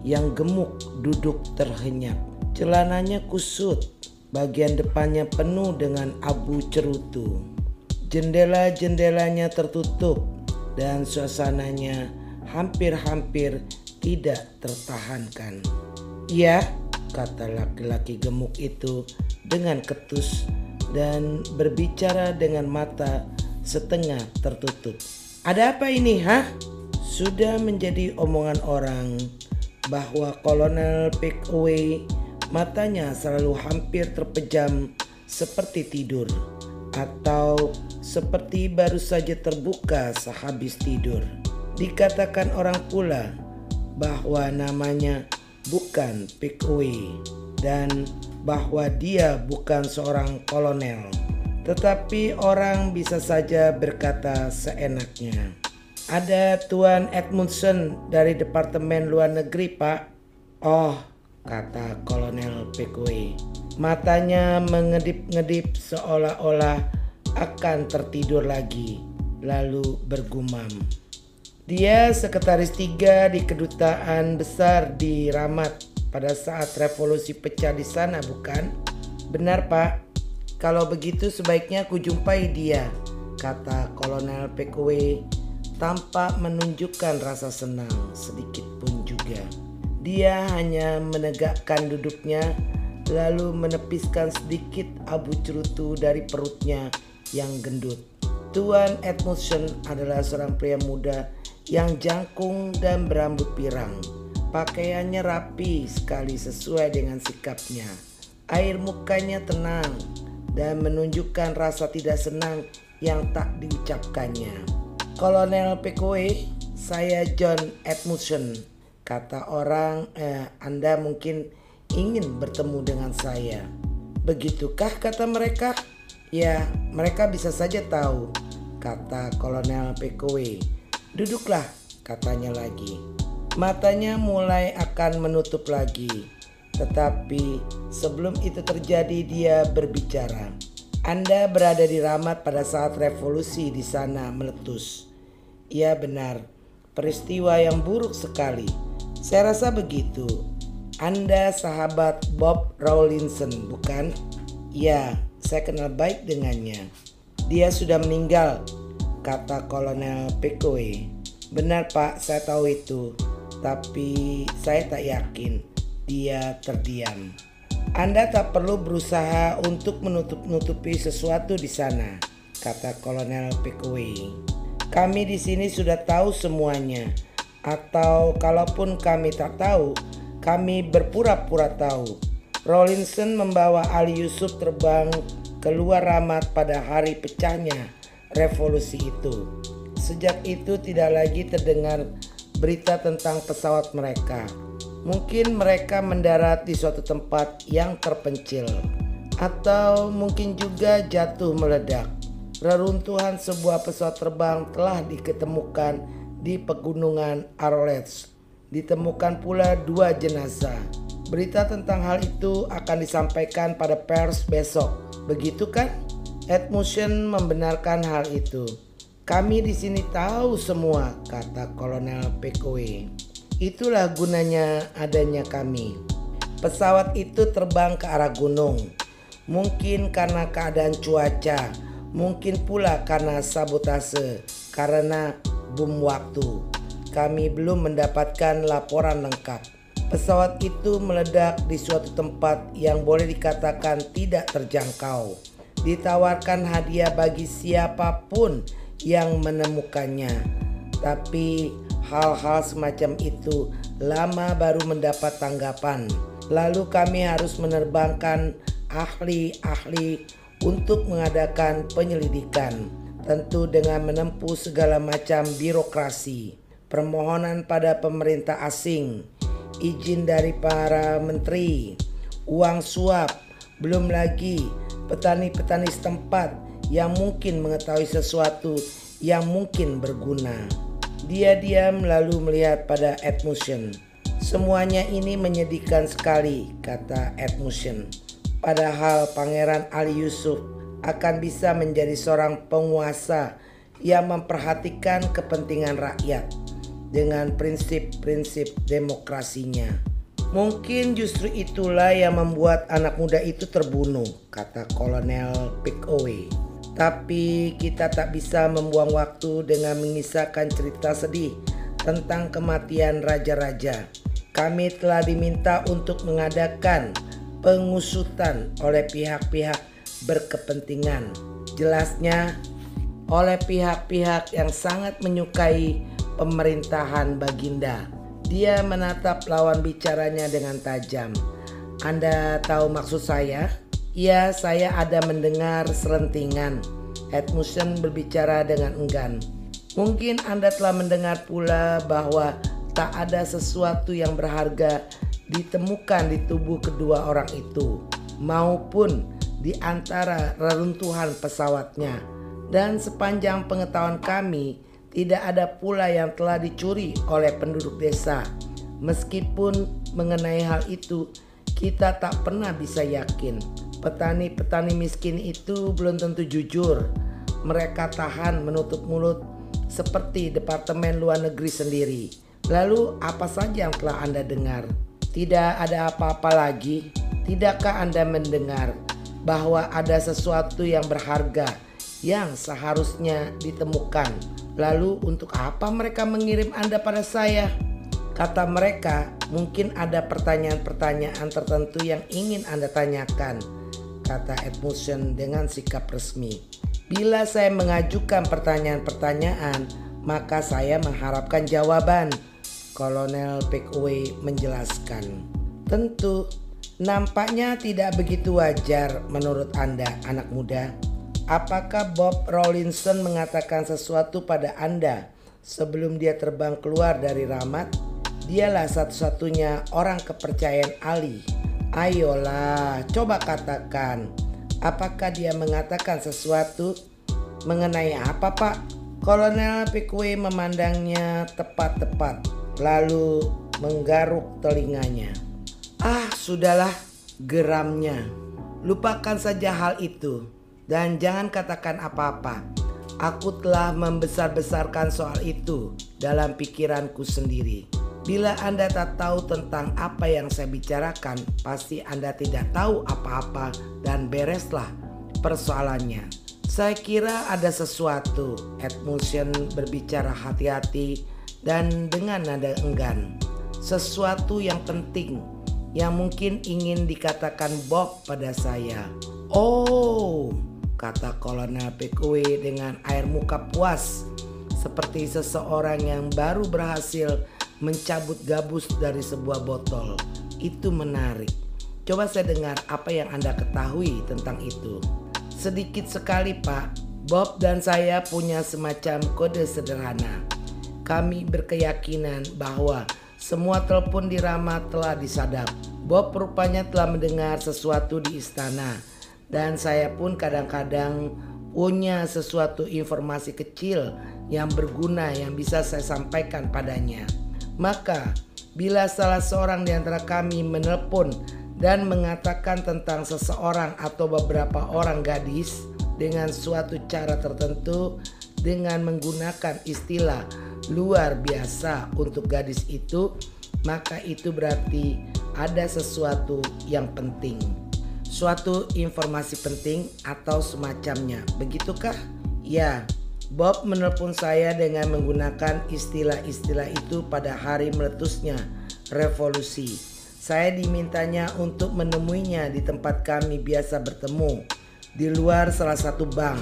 yang gemuk duduk terhenyak. Celananya kusut, bagian depannya penuh dengan abu cerutu. Jendela-jendelanya tertutup dan suasananya hampir-hampir tidak tertahankan. Ya, kata laki-laki gemuk itu dengan ketus dan berbicara dengan mata setengah tertutup. Ada apa ini, hah? Sudah menjadi omongan orang bahwa Kolonel Pickaway matanya selalu hampir terpejam seperti tidur atau seperti baru saja terbuka sehabis tidur. Dikatakan orang pula bahwa namanya bukan Pickaway dan bahwa dia bukan seorang kolonel. Tetapi orang bisa saja berkata seenaknya. Ada Tuan Edmundson dari Departemen Luar Negeri, Pak. Oh, kata Kolonel Pickaway. Matanya mengedip-ngedip seolah-olah akan tertidur lagi, lalu bergumam. Dia sekretaris tiga di kedutaan besar di Ramat pada saat revolusi pecah di sana, bukan? Benar, Pak. Kalau begitu sebaiknya kujumpai dia, kata Kolonel Pekwe tanpa menunjukkan rasa senang sedikit pun juga. Dia hanya menegakkan duduknya lalu menepiskan sedikit abu cerutu dari perutnya yang gendut. Tuan Edmundson adalah seorang pria muda yang jangkung dan berambut pirang. Pakaiannya rapi sekali sesuai dengan sikapnya. Air mukanya tenang dan menunjukkan rasa tidak senang yang tak diucapkannya. Kolonel Pekoe, saya John Edmundson. Kata orang, eh, Anda mungkin ingin bertemu dengan saya. Begitukah kata mereka? Ya, mereka bisa saja tahu, kata Kolonel PKW. Duduklah, katanya lagi. Matanya mulai akan menutup lagi. Tetapi sebelum itu terjadi dia berbicara. Anda berada di Ramat pada saat revolusi di sana meletus. Iya benar, peristiwa yang buruk sekali. Saya rasa begitu. Anda sahabat Bob Rawlinson, bukan? Ya, saya kenal baik dengannya. Dia sudah meninggal, kata Kolonel Pickaway. Benar pak, saya tahu itu. Tapi saya tak yakin. Dia terdiam. Anda tak perlu berusaha untuk menutup-nutupi sesuatu di sana, kata Kolonel Pickaway. Kami di sini sudah tahu semuanya. Atau kalaupun kami tak tahu, kami berpura-pura tahu. Rawlinson membawa Ali Yusuf terbang keluar Ramat pada hari pecahnya revolusi itu. Sejak itu tidak lagi terdengar berita tentang pesawat mereka. Mungkin mereka mendarat di suatu tempat yang terpencil, atau mungkin juga jatuh meledak. Reruntuhan sebuah pesawat terbang telah diketemukan di pegunungan Arolets. Ditemukan pula dua jenazah. Berita tentang hal itu akan disampaikan pada pers besok. Begitu kan? Edmundson membenarkan hal itu. Kami di sini tahu semua, kata Kolonel PKW. Itulah gunanya adanya kami. Pesawat itu terbang ke arah gunung. Mungkin karena keadaan cuaca, Mungkin pula karena sabotase, karena bom waktu. Kami belum mendapatkan laporan lengkap. Pesawat itu meledak di suatu tempat yang boleh dikatakan tidak terjangkau. Ditawarkan hadiah bagi siapa pun yang menemukannya. Tapi hal-hal semacam itu lama baru mendapat tanggapan. Lalu kami harus menerbangkan ahli-ahli untuk mengadakan penyelidikan, tentu dengan menempuh segala macam birokrasi, permohonan pada pemerintah asing, izin dari para menteri, uang suap, belum lagi petani-petani setempat yang mungkin mengetahui sesuatu yang mungkin berguna. Dia diam lalu melihat pada Edmundson. Semuanya ini menyedihkan sekali, kata Edmundson. Padahal Pangeran Ali Yusuf akan bisa menjadi seorang penguasa yang memperhatikan kepentingan rakyat dengan prinsip-prinsip demokrasinya. Mungkin justru itulah yang membuat anak muda itu terbunuh, kata Kolonel Pickaway. Tapi kita tak bisa membuang waktu dengan mengisahkan cerita sedih tentang kematian raja-raja. Kami telah diminta untuk mengadakan pengusutan oleh pihak-pihak berkepentingan. Jelasnya oleh pihak-pihak yang sangat menyukai pemerintahan Baginda. Dia menatap lawan bicaranya dengan tajam. Anda tahu maksud saya? Ya, saya ada mendengar serentingan. Edmundson berbicara dengan enggan. Mungkin Anda telah mendengar pula bahwa tak ada sesuatu yang berharga ditemukan di tubuh kedua orang itu maupun di antara reruntuhan pesawatnya dan sepanjang pengetahuan kami tidak ada pula yang telah dicuri oleh penduduk desa meskipun mengenai hal itu kita tak pernah bisa yakin petani-petani miskin itu belum tentu jujur mereka tahan menutup mulut seperti Departemen Luar Negeri sendiri. Lalu apa saja yang telah Anda dengar? tidak ada apa-apa lagi? Tidakkah Anda mendengar bahwa ada sesuatu yang berharga yang seharusnya ditemukan? Lalu, untuk apa mereka mengirim Anda pada saya? Kata mereka, mungkin ada pertanyaan-pertanyaan tertentu yang ingin Anda tanyakan, kata Edmundson dengan sikap resmi. Bila saya mengajukan pertanyaan-pertanyaan, maka saya mengharapkan jawaban. Kolonel Pickaway menjelaskan. Tentu, nampaknya tidak begitu wajar menurut Anda anak muda. Apakah Bob Rawlinson mengatakan sesuatu pada Anda sebelum dia terbang keluar dari Ramat? Dialah satu-satunya orang kepercayaan Ali. Ayolah, coba katakan. Apakah dia mengatakan sesuatu mengenai apa, Pak? Kolonel Pickaway memandangnya tepat-tepat lalu menggaruk telinganya. Ah, sudahlah, geramnya. Lupakan saja hal itu dan jangan katakan apa-apa. Aku telah membesar-besarkan soal itu dalam pikiranku sendiri. Bila Anda tak tahu tentang apa yang saya bicarakan, pasti Anda tidak tahu apa-apa dan bereslah persoalannya. Saya kira ada sesuatu. Edmundson berbicara hati-hati dan dengan nada enggan. Sesuatu yang penting yang mungkin ingin dikatakan Bob pada saya. Oh, kata Kolonel PKW dengan air muka puas seperti seseorang yang baru berhasil mencabut gabus dari sebuah botol. Itu menarik. Coba saya dengar apa yang Anda ketahui tentang itu. Sedikit sekali, Pak. Bob dan saya punya semacam kode sederhana. Kami berkeyakinan bahwa semua telepon di Rama telah disadap. Bob rupanya telah mendengar sesuatu di istana dan saya pun kadang-kadang punya sesuatu informasi kecil yang berguna yang bisa saya sampaikan padanya. Maka bila salah seorang di antara kami menelpon dan mengatakan tentang seseorang atau beberapa orang gadis, dengan suatu cara tertentu dengan menggunakan istilah luar biasa untuk gadis itu, maka itu berarti ada sesuatu yang penting. Suatu informasi penting atau semacamnya. Begitukah? Ya, Bob menelpon saya dengan menggunakan istilah-istilah itu pada hari meletusnya revolusi. Saya dimintanya untuk menemuinya di tempat kami biasa bertemu di luar salah satu bank.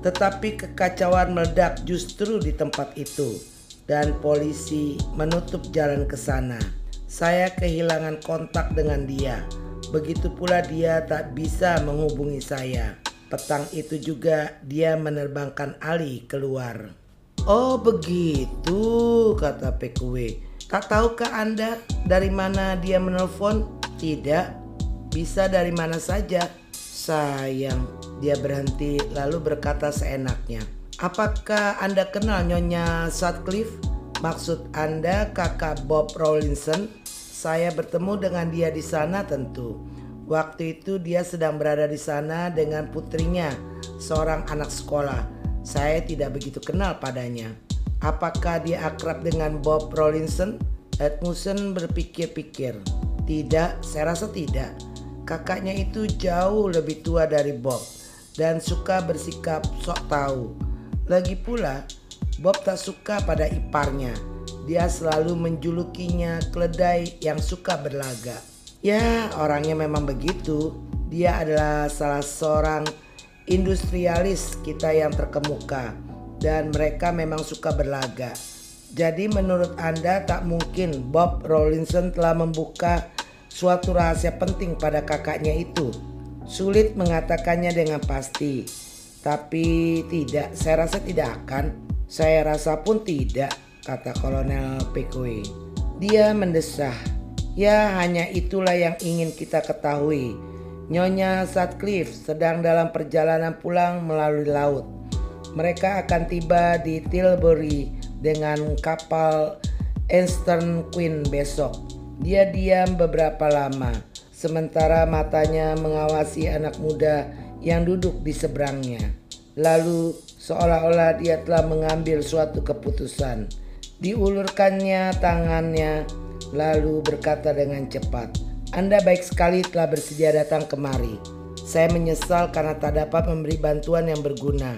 Tetapi kekacauan meledak justru di tempat itu dan polisi menutup jalan ke sana. Saya kehilangan kontak dengan dia. Begitu pula dia tak bisa menghubungi saya. Petang itu juga dia menerbangkan Ali keluar. Oh begitu kata PKW. Tak tahukah Anda dari mana dia menelpon? Tidak, bisa dari mana saja. Sayang, dia berhenti lalu berkata seenaknya. Apakah Anda kenal Nyonya Sutcliffe? Maksud Anda kakak Bob Rawlinson? Saya bertemu dengan dia di sana tentu. Waktu itu dia sedang berada di sana dengan putrinya, seorang anak sekolah. Saya tidak begitu kenal padanya. Apakah dia akrab dengan Bob Rawlinson? Edmundson berpikir-pikir. Tidak, saya rasa tidak. Kakaknya itu jauh lebih tua dari Bob dan suka bersikap sok tahu. Lagi pula, Bob tak suka pada iparnya. Dia selalu menjulukinya keledai yang suka berlaga. Ya, orangnya memang begitu. Dia adalah salah seorang industrialis kita yang terkemuka dan mereka memang suka berlaga. Jadi menurut Anda tak mungkin Bob Rawlinson telah membuka suatu rahasia penting pada kakaknya itu. Sulit mengatakannya dengan pasti, tapi tidak, saya rasa tidak akan. Saya rasa pun tidak, kata Kolonel Pekwe. Dia mendesah. Ya hanya itulah yang ingin kita ketahui. Nyonya Sutcliffe sedang dalam perjalanan pulang melalui laut. Mereka akan tiba di Tilbury dengan kapal Eastern Queen besok. Dia diam beberapa lama, sementara matanya mengawasi anak muda yang duduk di seberangnya. Lalu, seolah-olah dia telah mengambil suatu keputusan, diulurkannya tangannya, lalu berkata dengan cepat, "Anda baik sekali telah bersedia datang kemari. Saya menyesal karena tak dapat memberi bantuan yang berguna.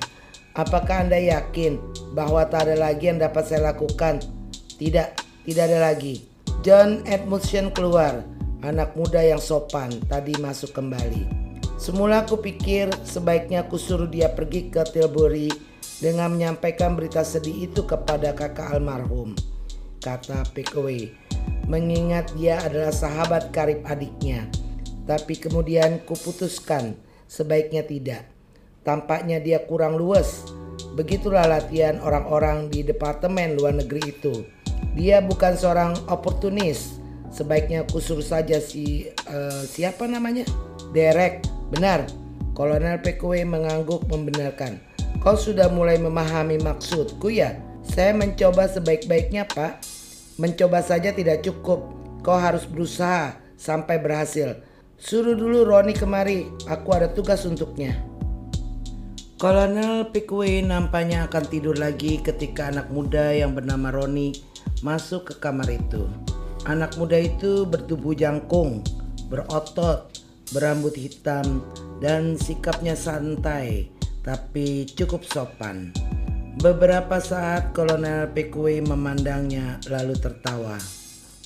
Apakah Anda yakin bahwa tak ada lagi yang dapat saya lakukan?" "Tidak, tidak ada lagi." John Edmundson keluar, anak muda yang sopan, tadi masuk kembali. Semula aku pikir sebaiknya aku suruh dia pergi ke Tilbury dengan menyampaikan berita sedih itu kepada kakak almarhum, kata Pickaway. Mengingat dia adalah sahabat karib adiknya. Tapi kemudian kuputuskan sebaiknya tidak. Tampaknya dia kurang luas. Begitulah latihan orang-orang di departemen luar negeri itu dia bukan seorang oportunis. Sebaiknya kusur saja si uh, siapa namanya? Derek. Benar. Kolonel PKW mengangguk membenarkan. Kau sudah mulai memahami maksudku ya? Saya mencoba sebaik-baiknya, Pak. Mencoba saja tidak cukup. Kau harus berusaha sampai berhasil. Suruh dulu Roni kemari. Aku ada tugas untuknya. Kolonel Pickaway nampaknya akan tidur lagi ketika anak muda yang bernama Roni masuk ke kamar itu. Anak muda itu bertubuh jangkung, berotot, berambut hitam, dan sikapnya santai tapi cukup sopan. Beberapa saat Kolonel Pekwe memandangnya lalu tertawa.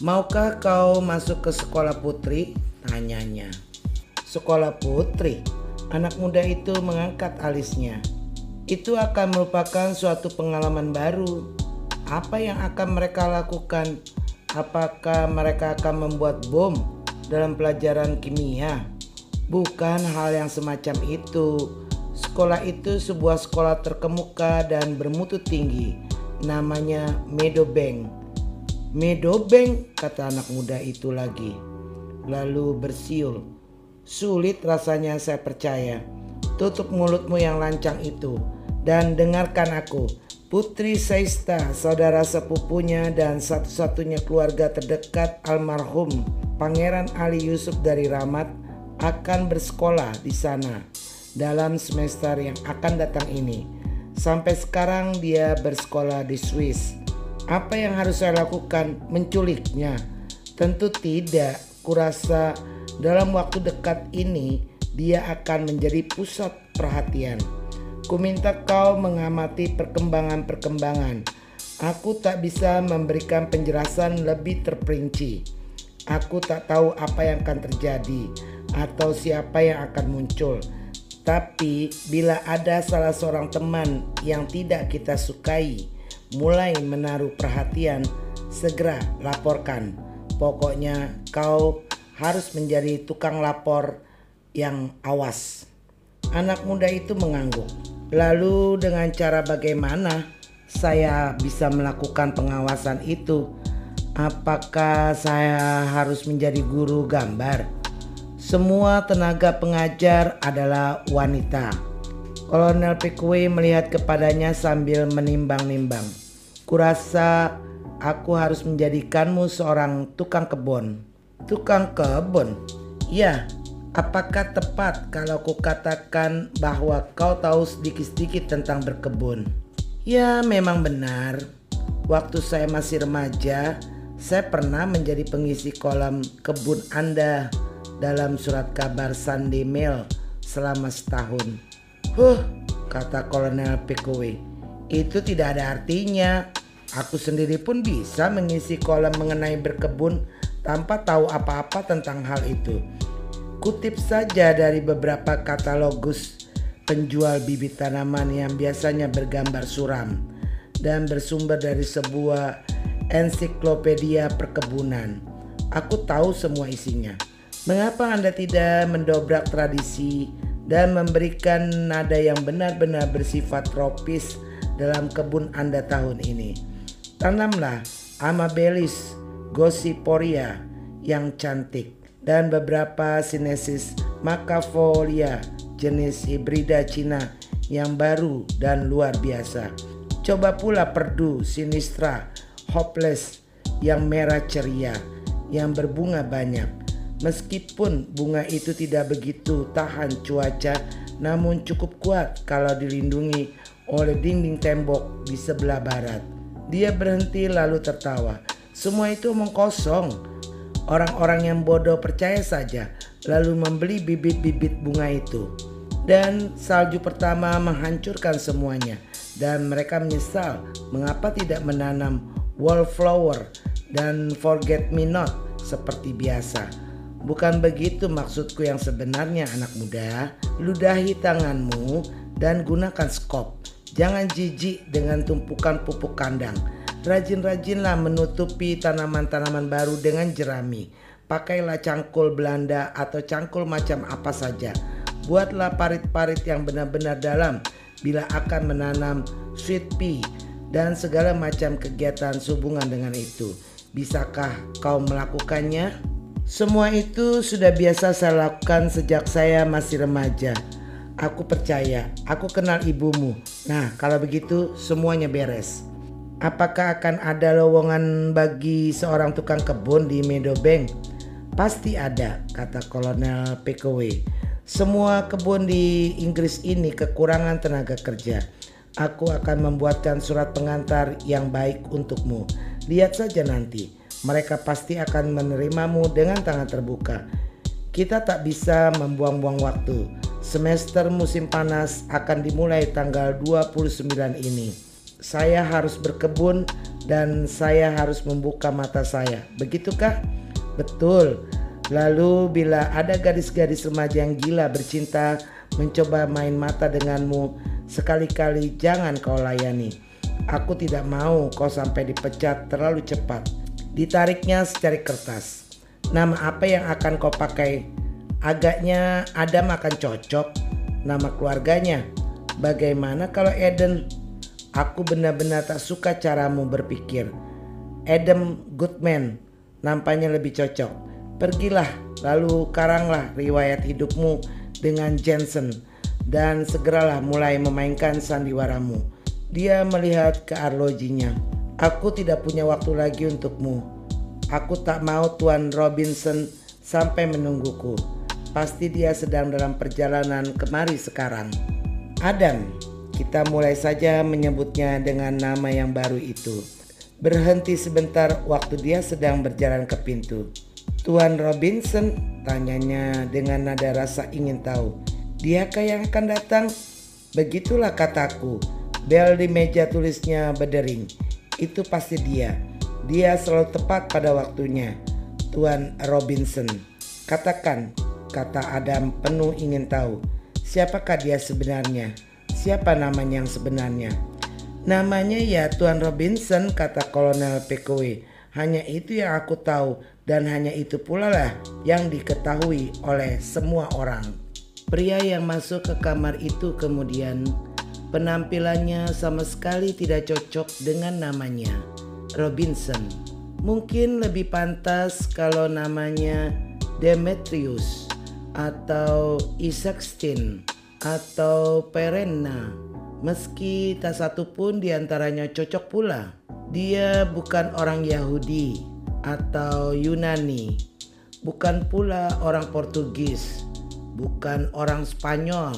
Maukah kau masuk ke sekolah putri? Tanyanya. Sekolah putri? Anak muda itu mengangkat alisnya. Itu akan merupakan suatu pengalaman baru apa yang akan mereka lakukan? Apakah mereka akan membuat bom dalam pelajaran kimia? Bukan hal yang semacam itu. Sekolah itu sebuah sekolah terkemuka dan bermutu tinggi. Namanya Meadowbank. Meadowbank, kata anak muda itu lagi. Lalu bersiul. Sulit rasanya saya percaya. Tutup mulutmu yang lancang itu dan dengarkan aku. Putri Saista, saudara sepupunya dan satu-satunya keluarga terdekat almarhum Pangeran Ali Yusuf dari Ramat akan bersekolah di sana dalam semester yang akan datang ini. Sampai sekarang dia bersekolah di Swiss. Apa yang harus saya lakukan? Menculiknya? Tentu tidak. Kurasa dalam waktu dekat ini dia akan menjadi pusat perhatian. Kuminta kau mengamati perkembangan-perkembangan. Aku tak bisa memberikan penjelasan lebih terperinci. Aku tak tahu apa yang akan terjadi atau siapa yang akan muncul. Tapi bila ada salah seorang teman yang tidak kita sukai mulai menaruh perhatian, segera laporkan. Pokoknya kau harus menjadi tukang lapor yang awas. Anak muda itu mengangguk. Lalu dengan cara bagaimana saya bisa melakukan pengawasan itu? Apakah saya harus menjadi guru gambar? Semua tenaga pengajar adalah wanita. Kolonel Pickaway melihat kepadanya sambil menimbang-nimbang. Kurasa aku harus menjadikanmu seorang tukang kebun. Tukang kebun? Ya, apakah tepat kalau kukatakan bahwa kau tahu sedikit-sedikit tentang berkebun? Ya, memang benar. Waktu saya masih remaja, saya pernah menjadi pengisi kolam kebun Anda dalam surat kabar Sunday Mail selama setahun. Huh, kata Kolonel Pickaway, itu tidak ada artinya. Aku sendiri pun bisa mengisi kolam mengenai berkebun tanpa tahu apa-apa tentang hal itu. Kutip saja dari beberapa katalogus penjual bibit tanaman yang biasanya bergambar suram dan bersumber dari sebuah ensiklopedia perkebunan. Aku tahu semua isinya. Mengapa Anda tidak mendobrak tradisi dan memberikan nada yang benar-benar bersifat tropis dalam kebun Anda tahun ini? Tanamlah Amabilis gossyporia yang cantik dan beberapa sinesis macafolia jenis hibrida Cina yang baru dan luar biasa. Coba pula perdu sinistra hopeless yang merah ceria yang berbunga banyak Meskipun bunga itu tidak begitu tahan cuaca, namun cukup kuat kalau dilindungi oleh dinding tembok di sebelah barat. Dia berhenti lalu tertawa. Semua itu omong kosong. Orang-orang yang bodoh percaya saja lalu membeli bibit-bibit bunga itu. Dan salju pertama menghancurkan semuanya dan mereka menyesal mengapa tidak menanam wallflower dan forget me not seperti biasa. Bukan begitu maksudku yang sebenarnya anak muda. Ludahi tanganmu dan gunakan skop. Jangan jijik dengan tumpukan pupuk kandang. Rajin-rajinlah menutupi tanaman-tanaman baru dengan jerami. Pakailah cangkul Belanda atau cangkul macam apa saja. Buatlah parit-parit yang benar-benar dalam bila akan menanam sweet pea dan segala macam kegiatan sehubungan dengan itu. Bisakah kau melakukannya? Semua itu sudah biasa saya lakukan sejak saya masih remaja. Aku percaya, aku kenal ibumu. Nah, kalau begitu semuanya beres. Apakah akan ada lowongan bagi seorang tukang kebun di Meadowbank? Pasti ada, kata Kolonel Pickaway. Semua kebun di Inggris ini kekurangan tenaga kerja. Aku akan membuatkan surat pengantar yang baik untukmu. Lihat saja nanti mereka pasti akan menerimamu dengan tangan terbuka. Kita tak bisa membuang-buang waktu. Semester musim panas akan dimulai tanggal 29 ini. Saya harus berkebun dan saya harus membuka mata saya. Begitukah? Betul. Lalu bila ada gadis-gadis remaja yang gila bercinta mencoba main mata denganmu, sekali-kali jangan kau layani. Aku tidak mau kau sampai dipecat terlalu cepat. Ditariknya secari kertas. Nama apa yang akan kau pakai? Agaknya Adam akan cocok. Nama keluarganya. Bagaimana kalau Eden? Aku benar-benar tak suka caramu berpikir. Adam Goodman nampaknya lebih cocok. Pergilah, lalu karanglah riwayat hidupmu dengan Jensen dan segeralah mulai memainkan sandiwaramu. Dia melihat ke arlojinya. Aku tidak punya waktu lagi untukmu. Aku tak mau Tuan Robinson sampai menungguku. Pasti dia sedang dalam perjalanan kemari sekarang. Adam, kita mulai saja menyebutnya dengan nama yang baru itu. Berhenti sebentar waktu dia sedang berjalan ke pintu. Tuan Robinson, tanyanya dengan nada rasa ingin tahu. Diakah yang akan datang? Begitulah kataku. Bel di meja tulisnya berdering. Itu pasti dia. Dia selalu tepat pada waktunya. Tuan Robinson. Katakan, kata Adam penuh ingin tahu. Siapakah dia sebenarnya? Siapa namanya yang sebenarnya? Namanya ya Tuan Robinson, kata Kolonel Pekoe. Hanya itu yang aku tahu dan hanya itu pula lah yang diketahui oleh semua orang. Pria yang masuk ke kamar itu kemudian penampilannya sama sekali tidak cocok dengan namanya, Robinson. Mungkin lebih pantas kalau namanya Demetrius atau Isaacstein atau Perenna. Meski tak satu pun di antaranya cocok pula. Dia bukan orang Yahudi atau Yunani, bukan pula orang Portugis, bukan orang Spanyol,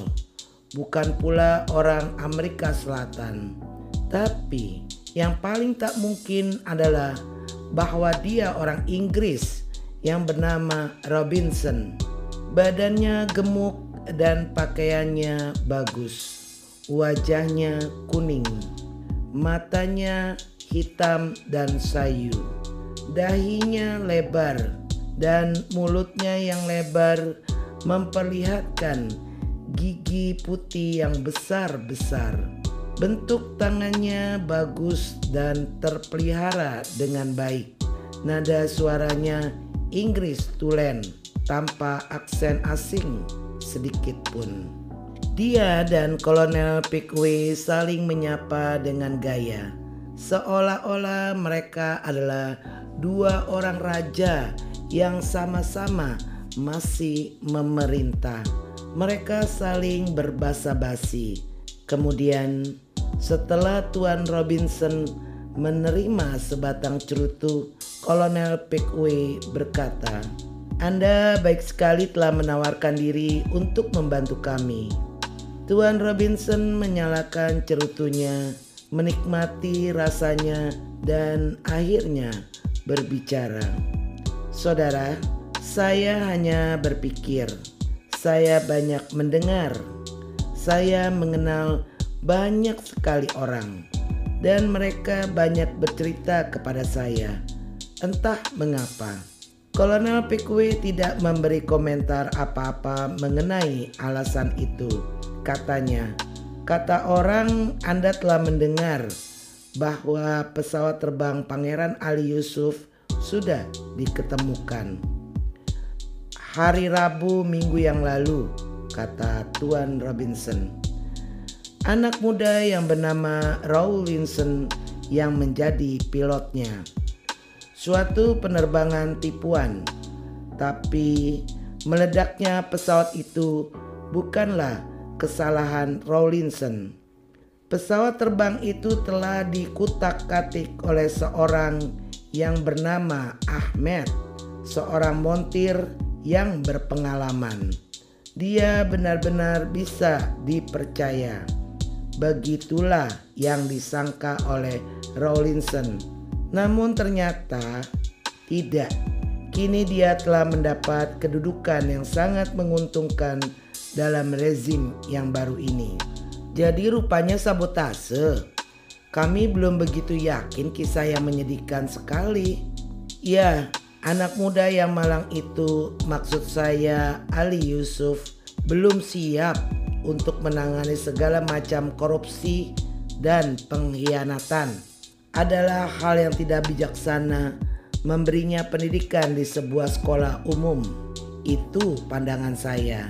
bukan pula orang Amerika Selatan. Tapi yang paling tak mungkin adalah bahwa dia orang Inggris yang bernama Robinson. Badannya gemuk dan pakaiannya bagus. Wajahnya kuning, matanya hitam dan sayu. Dahinya lebar dan mulutnya yang lebar memperlihatkan gigi putih yang besar-besar. Bentuk tangannya bagus dan terpelihara dengan baik. Nada suaranya Inggris tulen tanpa aksen asing sedikit pun. Dia dan Kolonel Pickwick saling menyapa dengan gaya, seolah-olah mereka adalah dua orang raja yang sama-sama masih memerintah. Mereka saling berbasa-basi. Kemudian, setelah Tuan Robinson menerima sebatang cerutu, Kolonel Pickwick berkata, anda baik sekali telah menawarkan diri untuk membantu kami. Tuan Robinson menyalakan cerutunya, menikmati rasanya, dan akhirnya berbicara. Saudara, saya hanya berpikir, saya banyak mendengar, saya mengenal banyak sekali orang, dan mereka banyak bercerita kepada saya. Entah mengapa Kolonel Pickwick tidak memberi komentar apa-apa mengenai alasan itu. Katanya, kata orang Anda telah mendengar bahwa pesawat terbang Pangeran Ali Yusuf sudah diketemukan. Hari Rabu minggu yang lalu, kata Tuan Robinson. Anak muda yang bernama Rawlinson yang menjadi pilotnya suatu penerbangan tipuan. Tapi meledaknya pesawat itu bukanlah kesalahan Rawlinson. Pesawat terbang itu telah dikutak-katik oleh seorang yang bernama Ahmed, seorang montir yang berpengalaman. Dia benar-benar bisa dipercaya. Begitulah yang disangka oleh Rawlinson namun ternyata tidak. Kini dia telah mendapat kedudukan yang sangat menguntungkan dalam rezim yang baru ini. Jadi rupanya sabotase. Kami belum begitu yakin kisah yang menyedihkan sekali. Ya, anak muda yang malang itu maksud saya Ali Yusuf belum siap untuk menangani segala macam korupsi dan pengkhianatan adalah hal yang tidak bijaksana memberinya pendidikan di sebuah sekolah umum. Itu pandangan saya.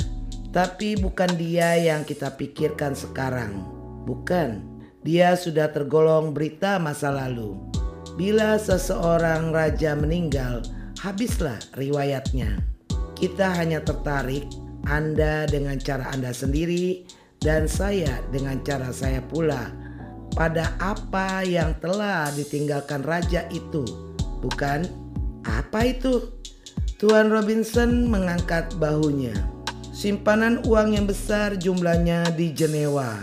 Tapi bukan dia yang kita pikirkan sekarang. Bukan, dia sudah tergolong berita masa lalu. Bila seseorang raja meninggal, habislah riwayatnya. Kita hanya tertarik Anda dengan cara Anda sendiri dan saya dengan cara saya pula pada apa yang telah ditinggalkan raja itu. Bukan? Apa itu? Tuan Robinson mengangkat bahunya. Simpanan uang yang besar jumlahnya di Jenewa.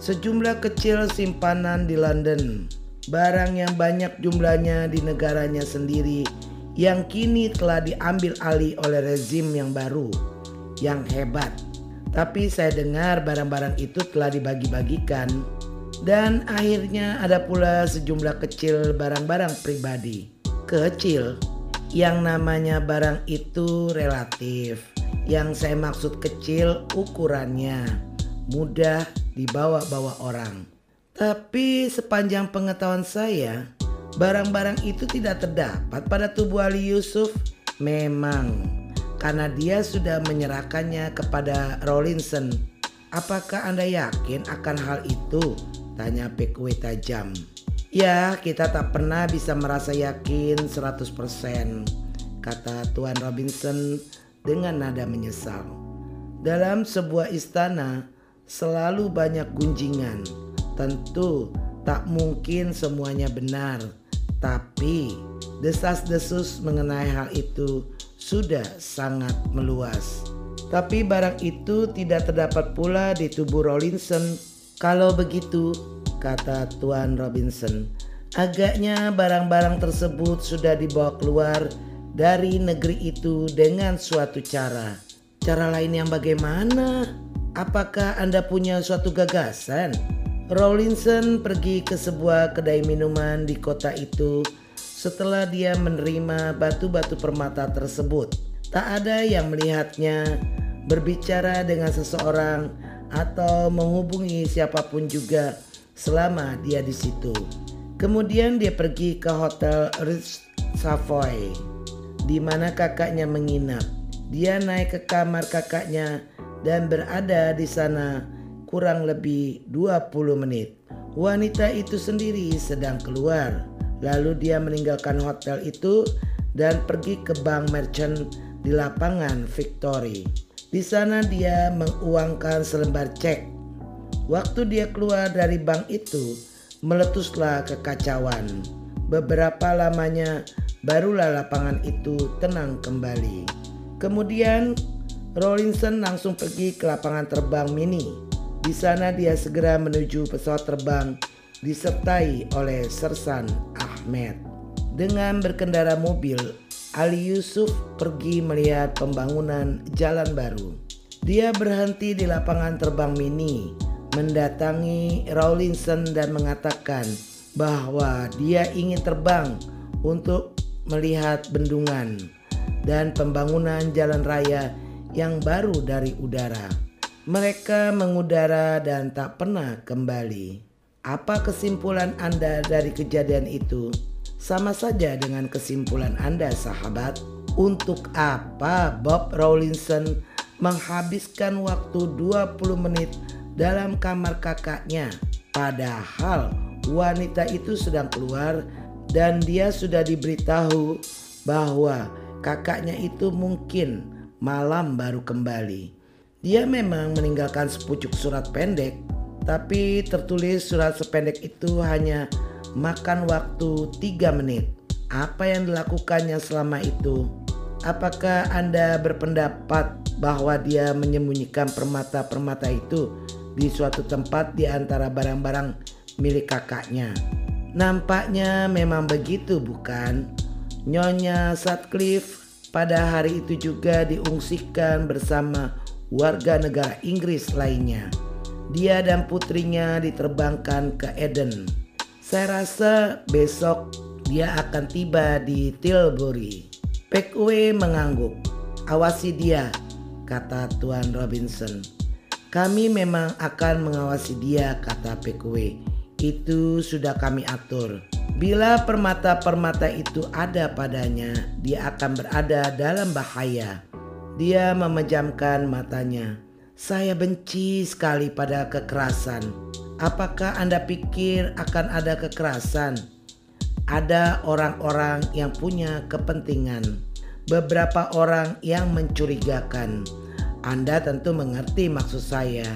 Sejumlah kecil simpanan di London. Barang yang banyak jumlahnya di negaranya sendiri yang kini telah diambil alih oleh rezim yang baru. Yang hebat. Tapi saya dengar barang-barang itu telah dibagi-bagikan dan akhirnya ada pula sejumlah kecil barang-barang pribadi. Kecil, yang namanya barang itu relatif. Yang saya maksud kecil ukurannya, mudah dibawa-bawa orang. Tapi sepanjang pengetahuan saya, barang-barang itu tidak terdapat pada tubuh Ali Yusuf. Memang, karena dia sudah menyerahkannya kepada Rawlinson. Apakah Anda yakin akan hal itu? Tanya PKW tajam. Ya, kita tak pernah bisa merasa yakin 100%, kata Tuan Robinson dengan nada menyesal. Dalam sebuah istana selalu banyak gunjingan. Tentu tak mungkin semuanya benar, tapi desas-desus mengenai hal itu sudah sangat meluas. Tapi barang itu tidak terdapat pula di tubuh Rawlinson. Kalau begitu, kata Tuan Robinson, agaknya barang-barang tersebut sudah dibawa keluar dari negeri itu dengan suatu cara. Cara lain yang bagaimana? Apakah Anda punya suatu gagasan? Rawlinson pergi ke sebuah kedai minuman di kota itu setelah dia menerima batu-batu permata tersebut. Tak ada yang melihatnya berbicara dengan seseorang atau menghubungi siapa pun juga selama dia di situ. Kemudian dia pergi ke hotel Ritz Savoy di mana kakaknya menginap. Dia naik ke kamar kakaknya dan berada di sana kurang lebih 20 menit. Wanita itu sendiri sedang keluar. Lalu dia meninggalkan hotel itu dan pergi ke bank merchant di lapangan Victory. Di sana dia menguangkan selembar cek. Waktu dia keluar dari bank itu, meletuslah kekacauan. Beberapa lamanya barulah lapangan itu tenang kembali. Kemudian Rawlinson langsung pergi ke lapangan terbang mini. Di sana dia segera menuju pesawat terbang disertai oleh Sersan Ahmed. Dengan berkendara mobil, Ali Yusuf pergi melihat pembangunan jalan baru. Dia berhenti di lapangan terbang mini, mendatangi Rawlinson dan mengatakan bahwa dia ingin terbang untuk melihat bendungan dan pembangunan jalan raya yang baru dari udara. Mereka mengudara dan tak pernah kembali. Apa kesimpulan Anda dari kejadian itu? Sama saja dengan kesimpulan Anda, sahabat. Untuk apa Bob Rawlinson menghabiskan waktu 20 menit dalam kamar kakaknya padahal wanita itu sedang keluar dan dia sudah diberitahu bahwa kakaknya itu mungkin malam baru kembali. Dia memang meninggalkan sepucuk surat pendek, tapi tertulis surat sependek itu hanya makan waktu tiga menit. Apa yang dilakukannya selama itu? Apakah Anda berpendapat bahwa dia menyembunyikan permata-permata itu di suatu tempat di antara barang-barang milik kakaknya? Nampaknya memang begitu bukan? Nyonya Sutcliffe pada hari itu juga diungsikan bersama warga negara Inggris lainnya. Dia dan putrinya diterbangkan ke Eden. Saya rasa besok dia akan tiba di Tilbury. Pekwe mengangguk. Awasi dia, kata Tuan Robinson. Kami memang akan mengawasi dia, kata Pekwe itu sudah kami atur. Bila permata-permata itu ada padanya, dia akan berada dalam bahaya. Dia memejamkan matanya. Saya benci sekali pada kekerasan. Apakah Anda pikir akan ada kekerasan? Ada orang-orang yang punya kepentingan, beberapa orang yang mencurigakan. Anda tentu mengerti maksud saya.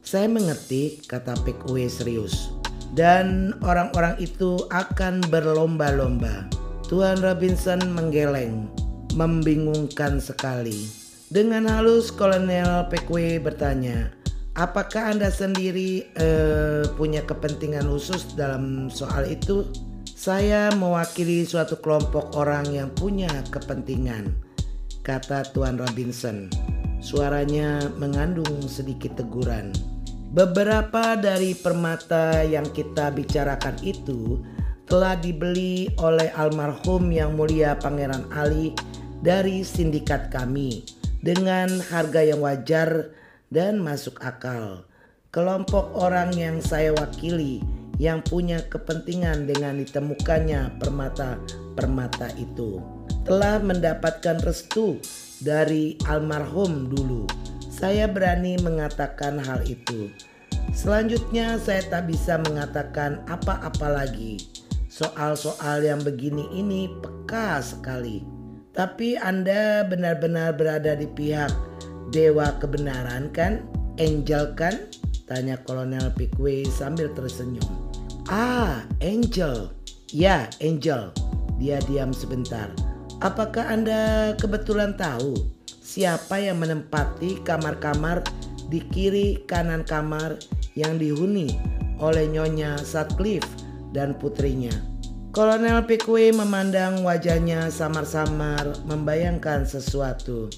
Saya mengerti, kata PKW serius. Dan orang-orang itu akan berlomba-lomba. Tuan Robinson menggeleng, membingungkan sekali. Dengan halus Kolonel Pekwe bertanya, apakah Anda sendiri uh, punya kepentingan khusus dalam soal itu? Saya mewakili suatu kelompok orang yang punya kepentingan, kata Tuan Robinson. Suaranya mengandung sedikit teguran. Beberapa dari permata yang kita bicarakan itu telah dibeli oleh almarhum yang mulia Pangeran Ali dari sindikat kami dengan harga yang wajar dan masuk akal. Kelompok orang yang saya wakili yang punya kepentingan dengan ditemukannya permata-permata itu telah mendapatkan restu dari almarhum dulu. Saya berani mengatakan hal itu. Selanjutnya saya tak bisa mengatakan apa-apa lagi. Soal-soal yang begini ini peka sekali. Tapi Anda benar-benar berada di pihak dewa kebenaran kan? Angel kan? Tanya Kolonel Pickwick sambil tersenyum. Ah, Angel. Ya, Angel. Dia diam sebentar. Apakah Anda kebetulan tahu siapa yang menempati kamar-kamar di kiri kanan kamar yang dihuni oleh Nyonya Sutcliffe dan putrinya? Kolonel Pikui memandang wajahnya samar-samar membayangkan sesuatu.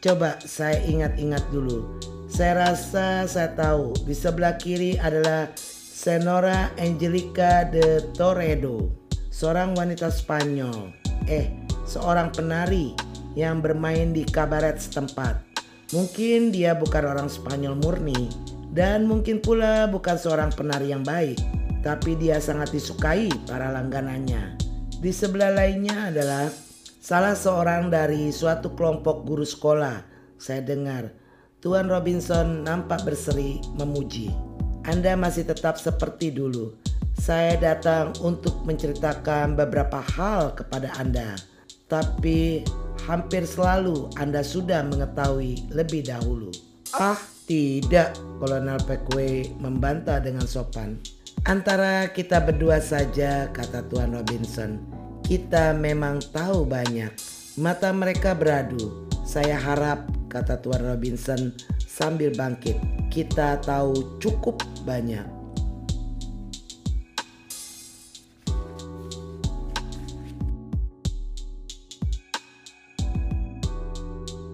Coba saya ingat-ingat dulu. Saya rasa saya tahu di sebelah kiri adalah Senora Angelica de Toredo, seorang wanita Spanyol. Eh, seorang penari yang bermain di kabaret setempat. Mungkin dia bukan orang Spanyol murni dan mungkin pula bukan seorang penari yang baik tapi dia sangat disukai para langganannya. Di sebelah lainnya adalah salah seorang dari suatu kelompok guru sekolah. Saya dengar Tuan Robinson nampak berseri memuji. Anda masih tetap seperti dulu. Saya datang untuk menceritakan beberapa hal kepada Anda. Tapi hampir selalu Anda sudah mengetahui lebih dahulu. Ah, tidak, Kolonel Pekwe membantah dengan sopan. Antara kita berdua saja, kata Tuan Robinson. Kita memang tahu banyak. Mata mereka beradu. Saya harap, kata Tuan Robinson sambil bangkit, kita tahu cukup banyak.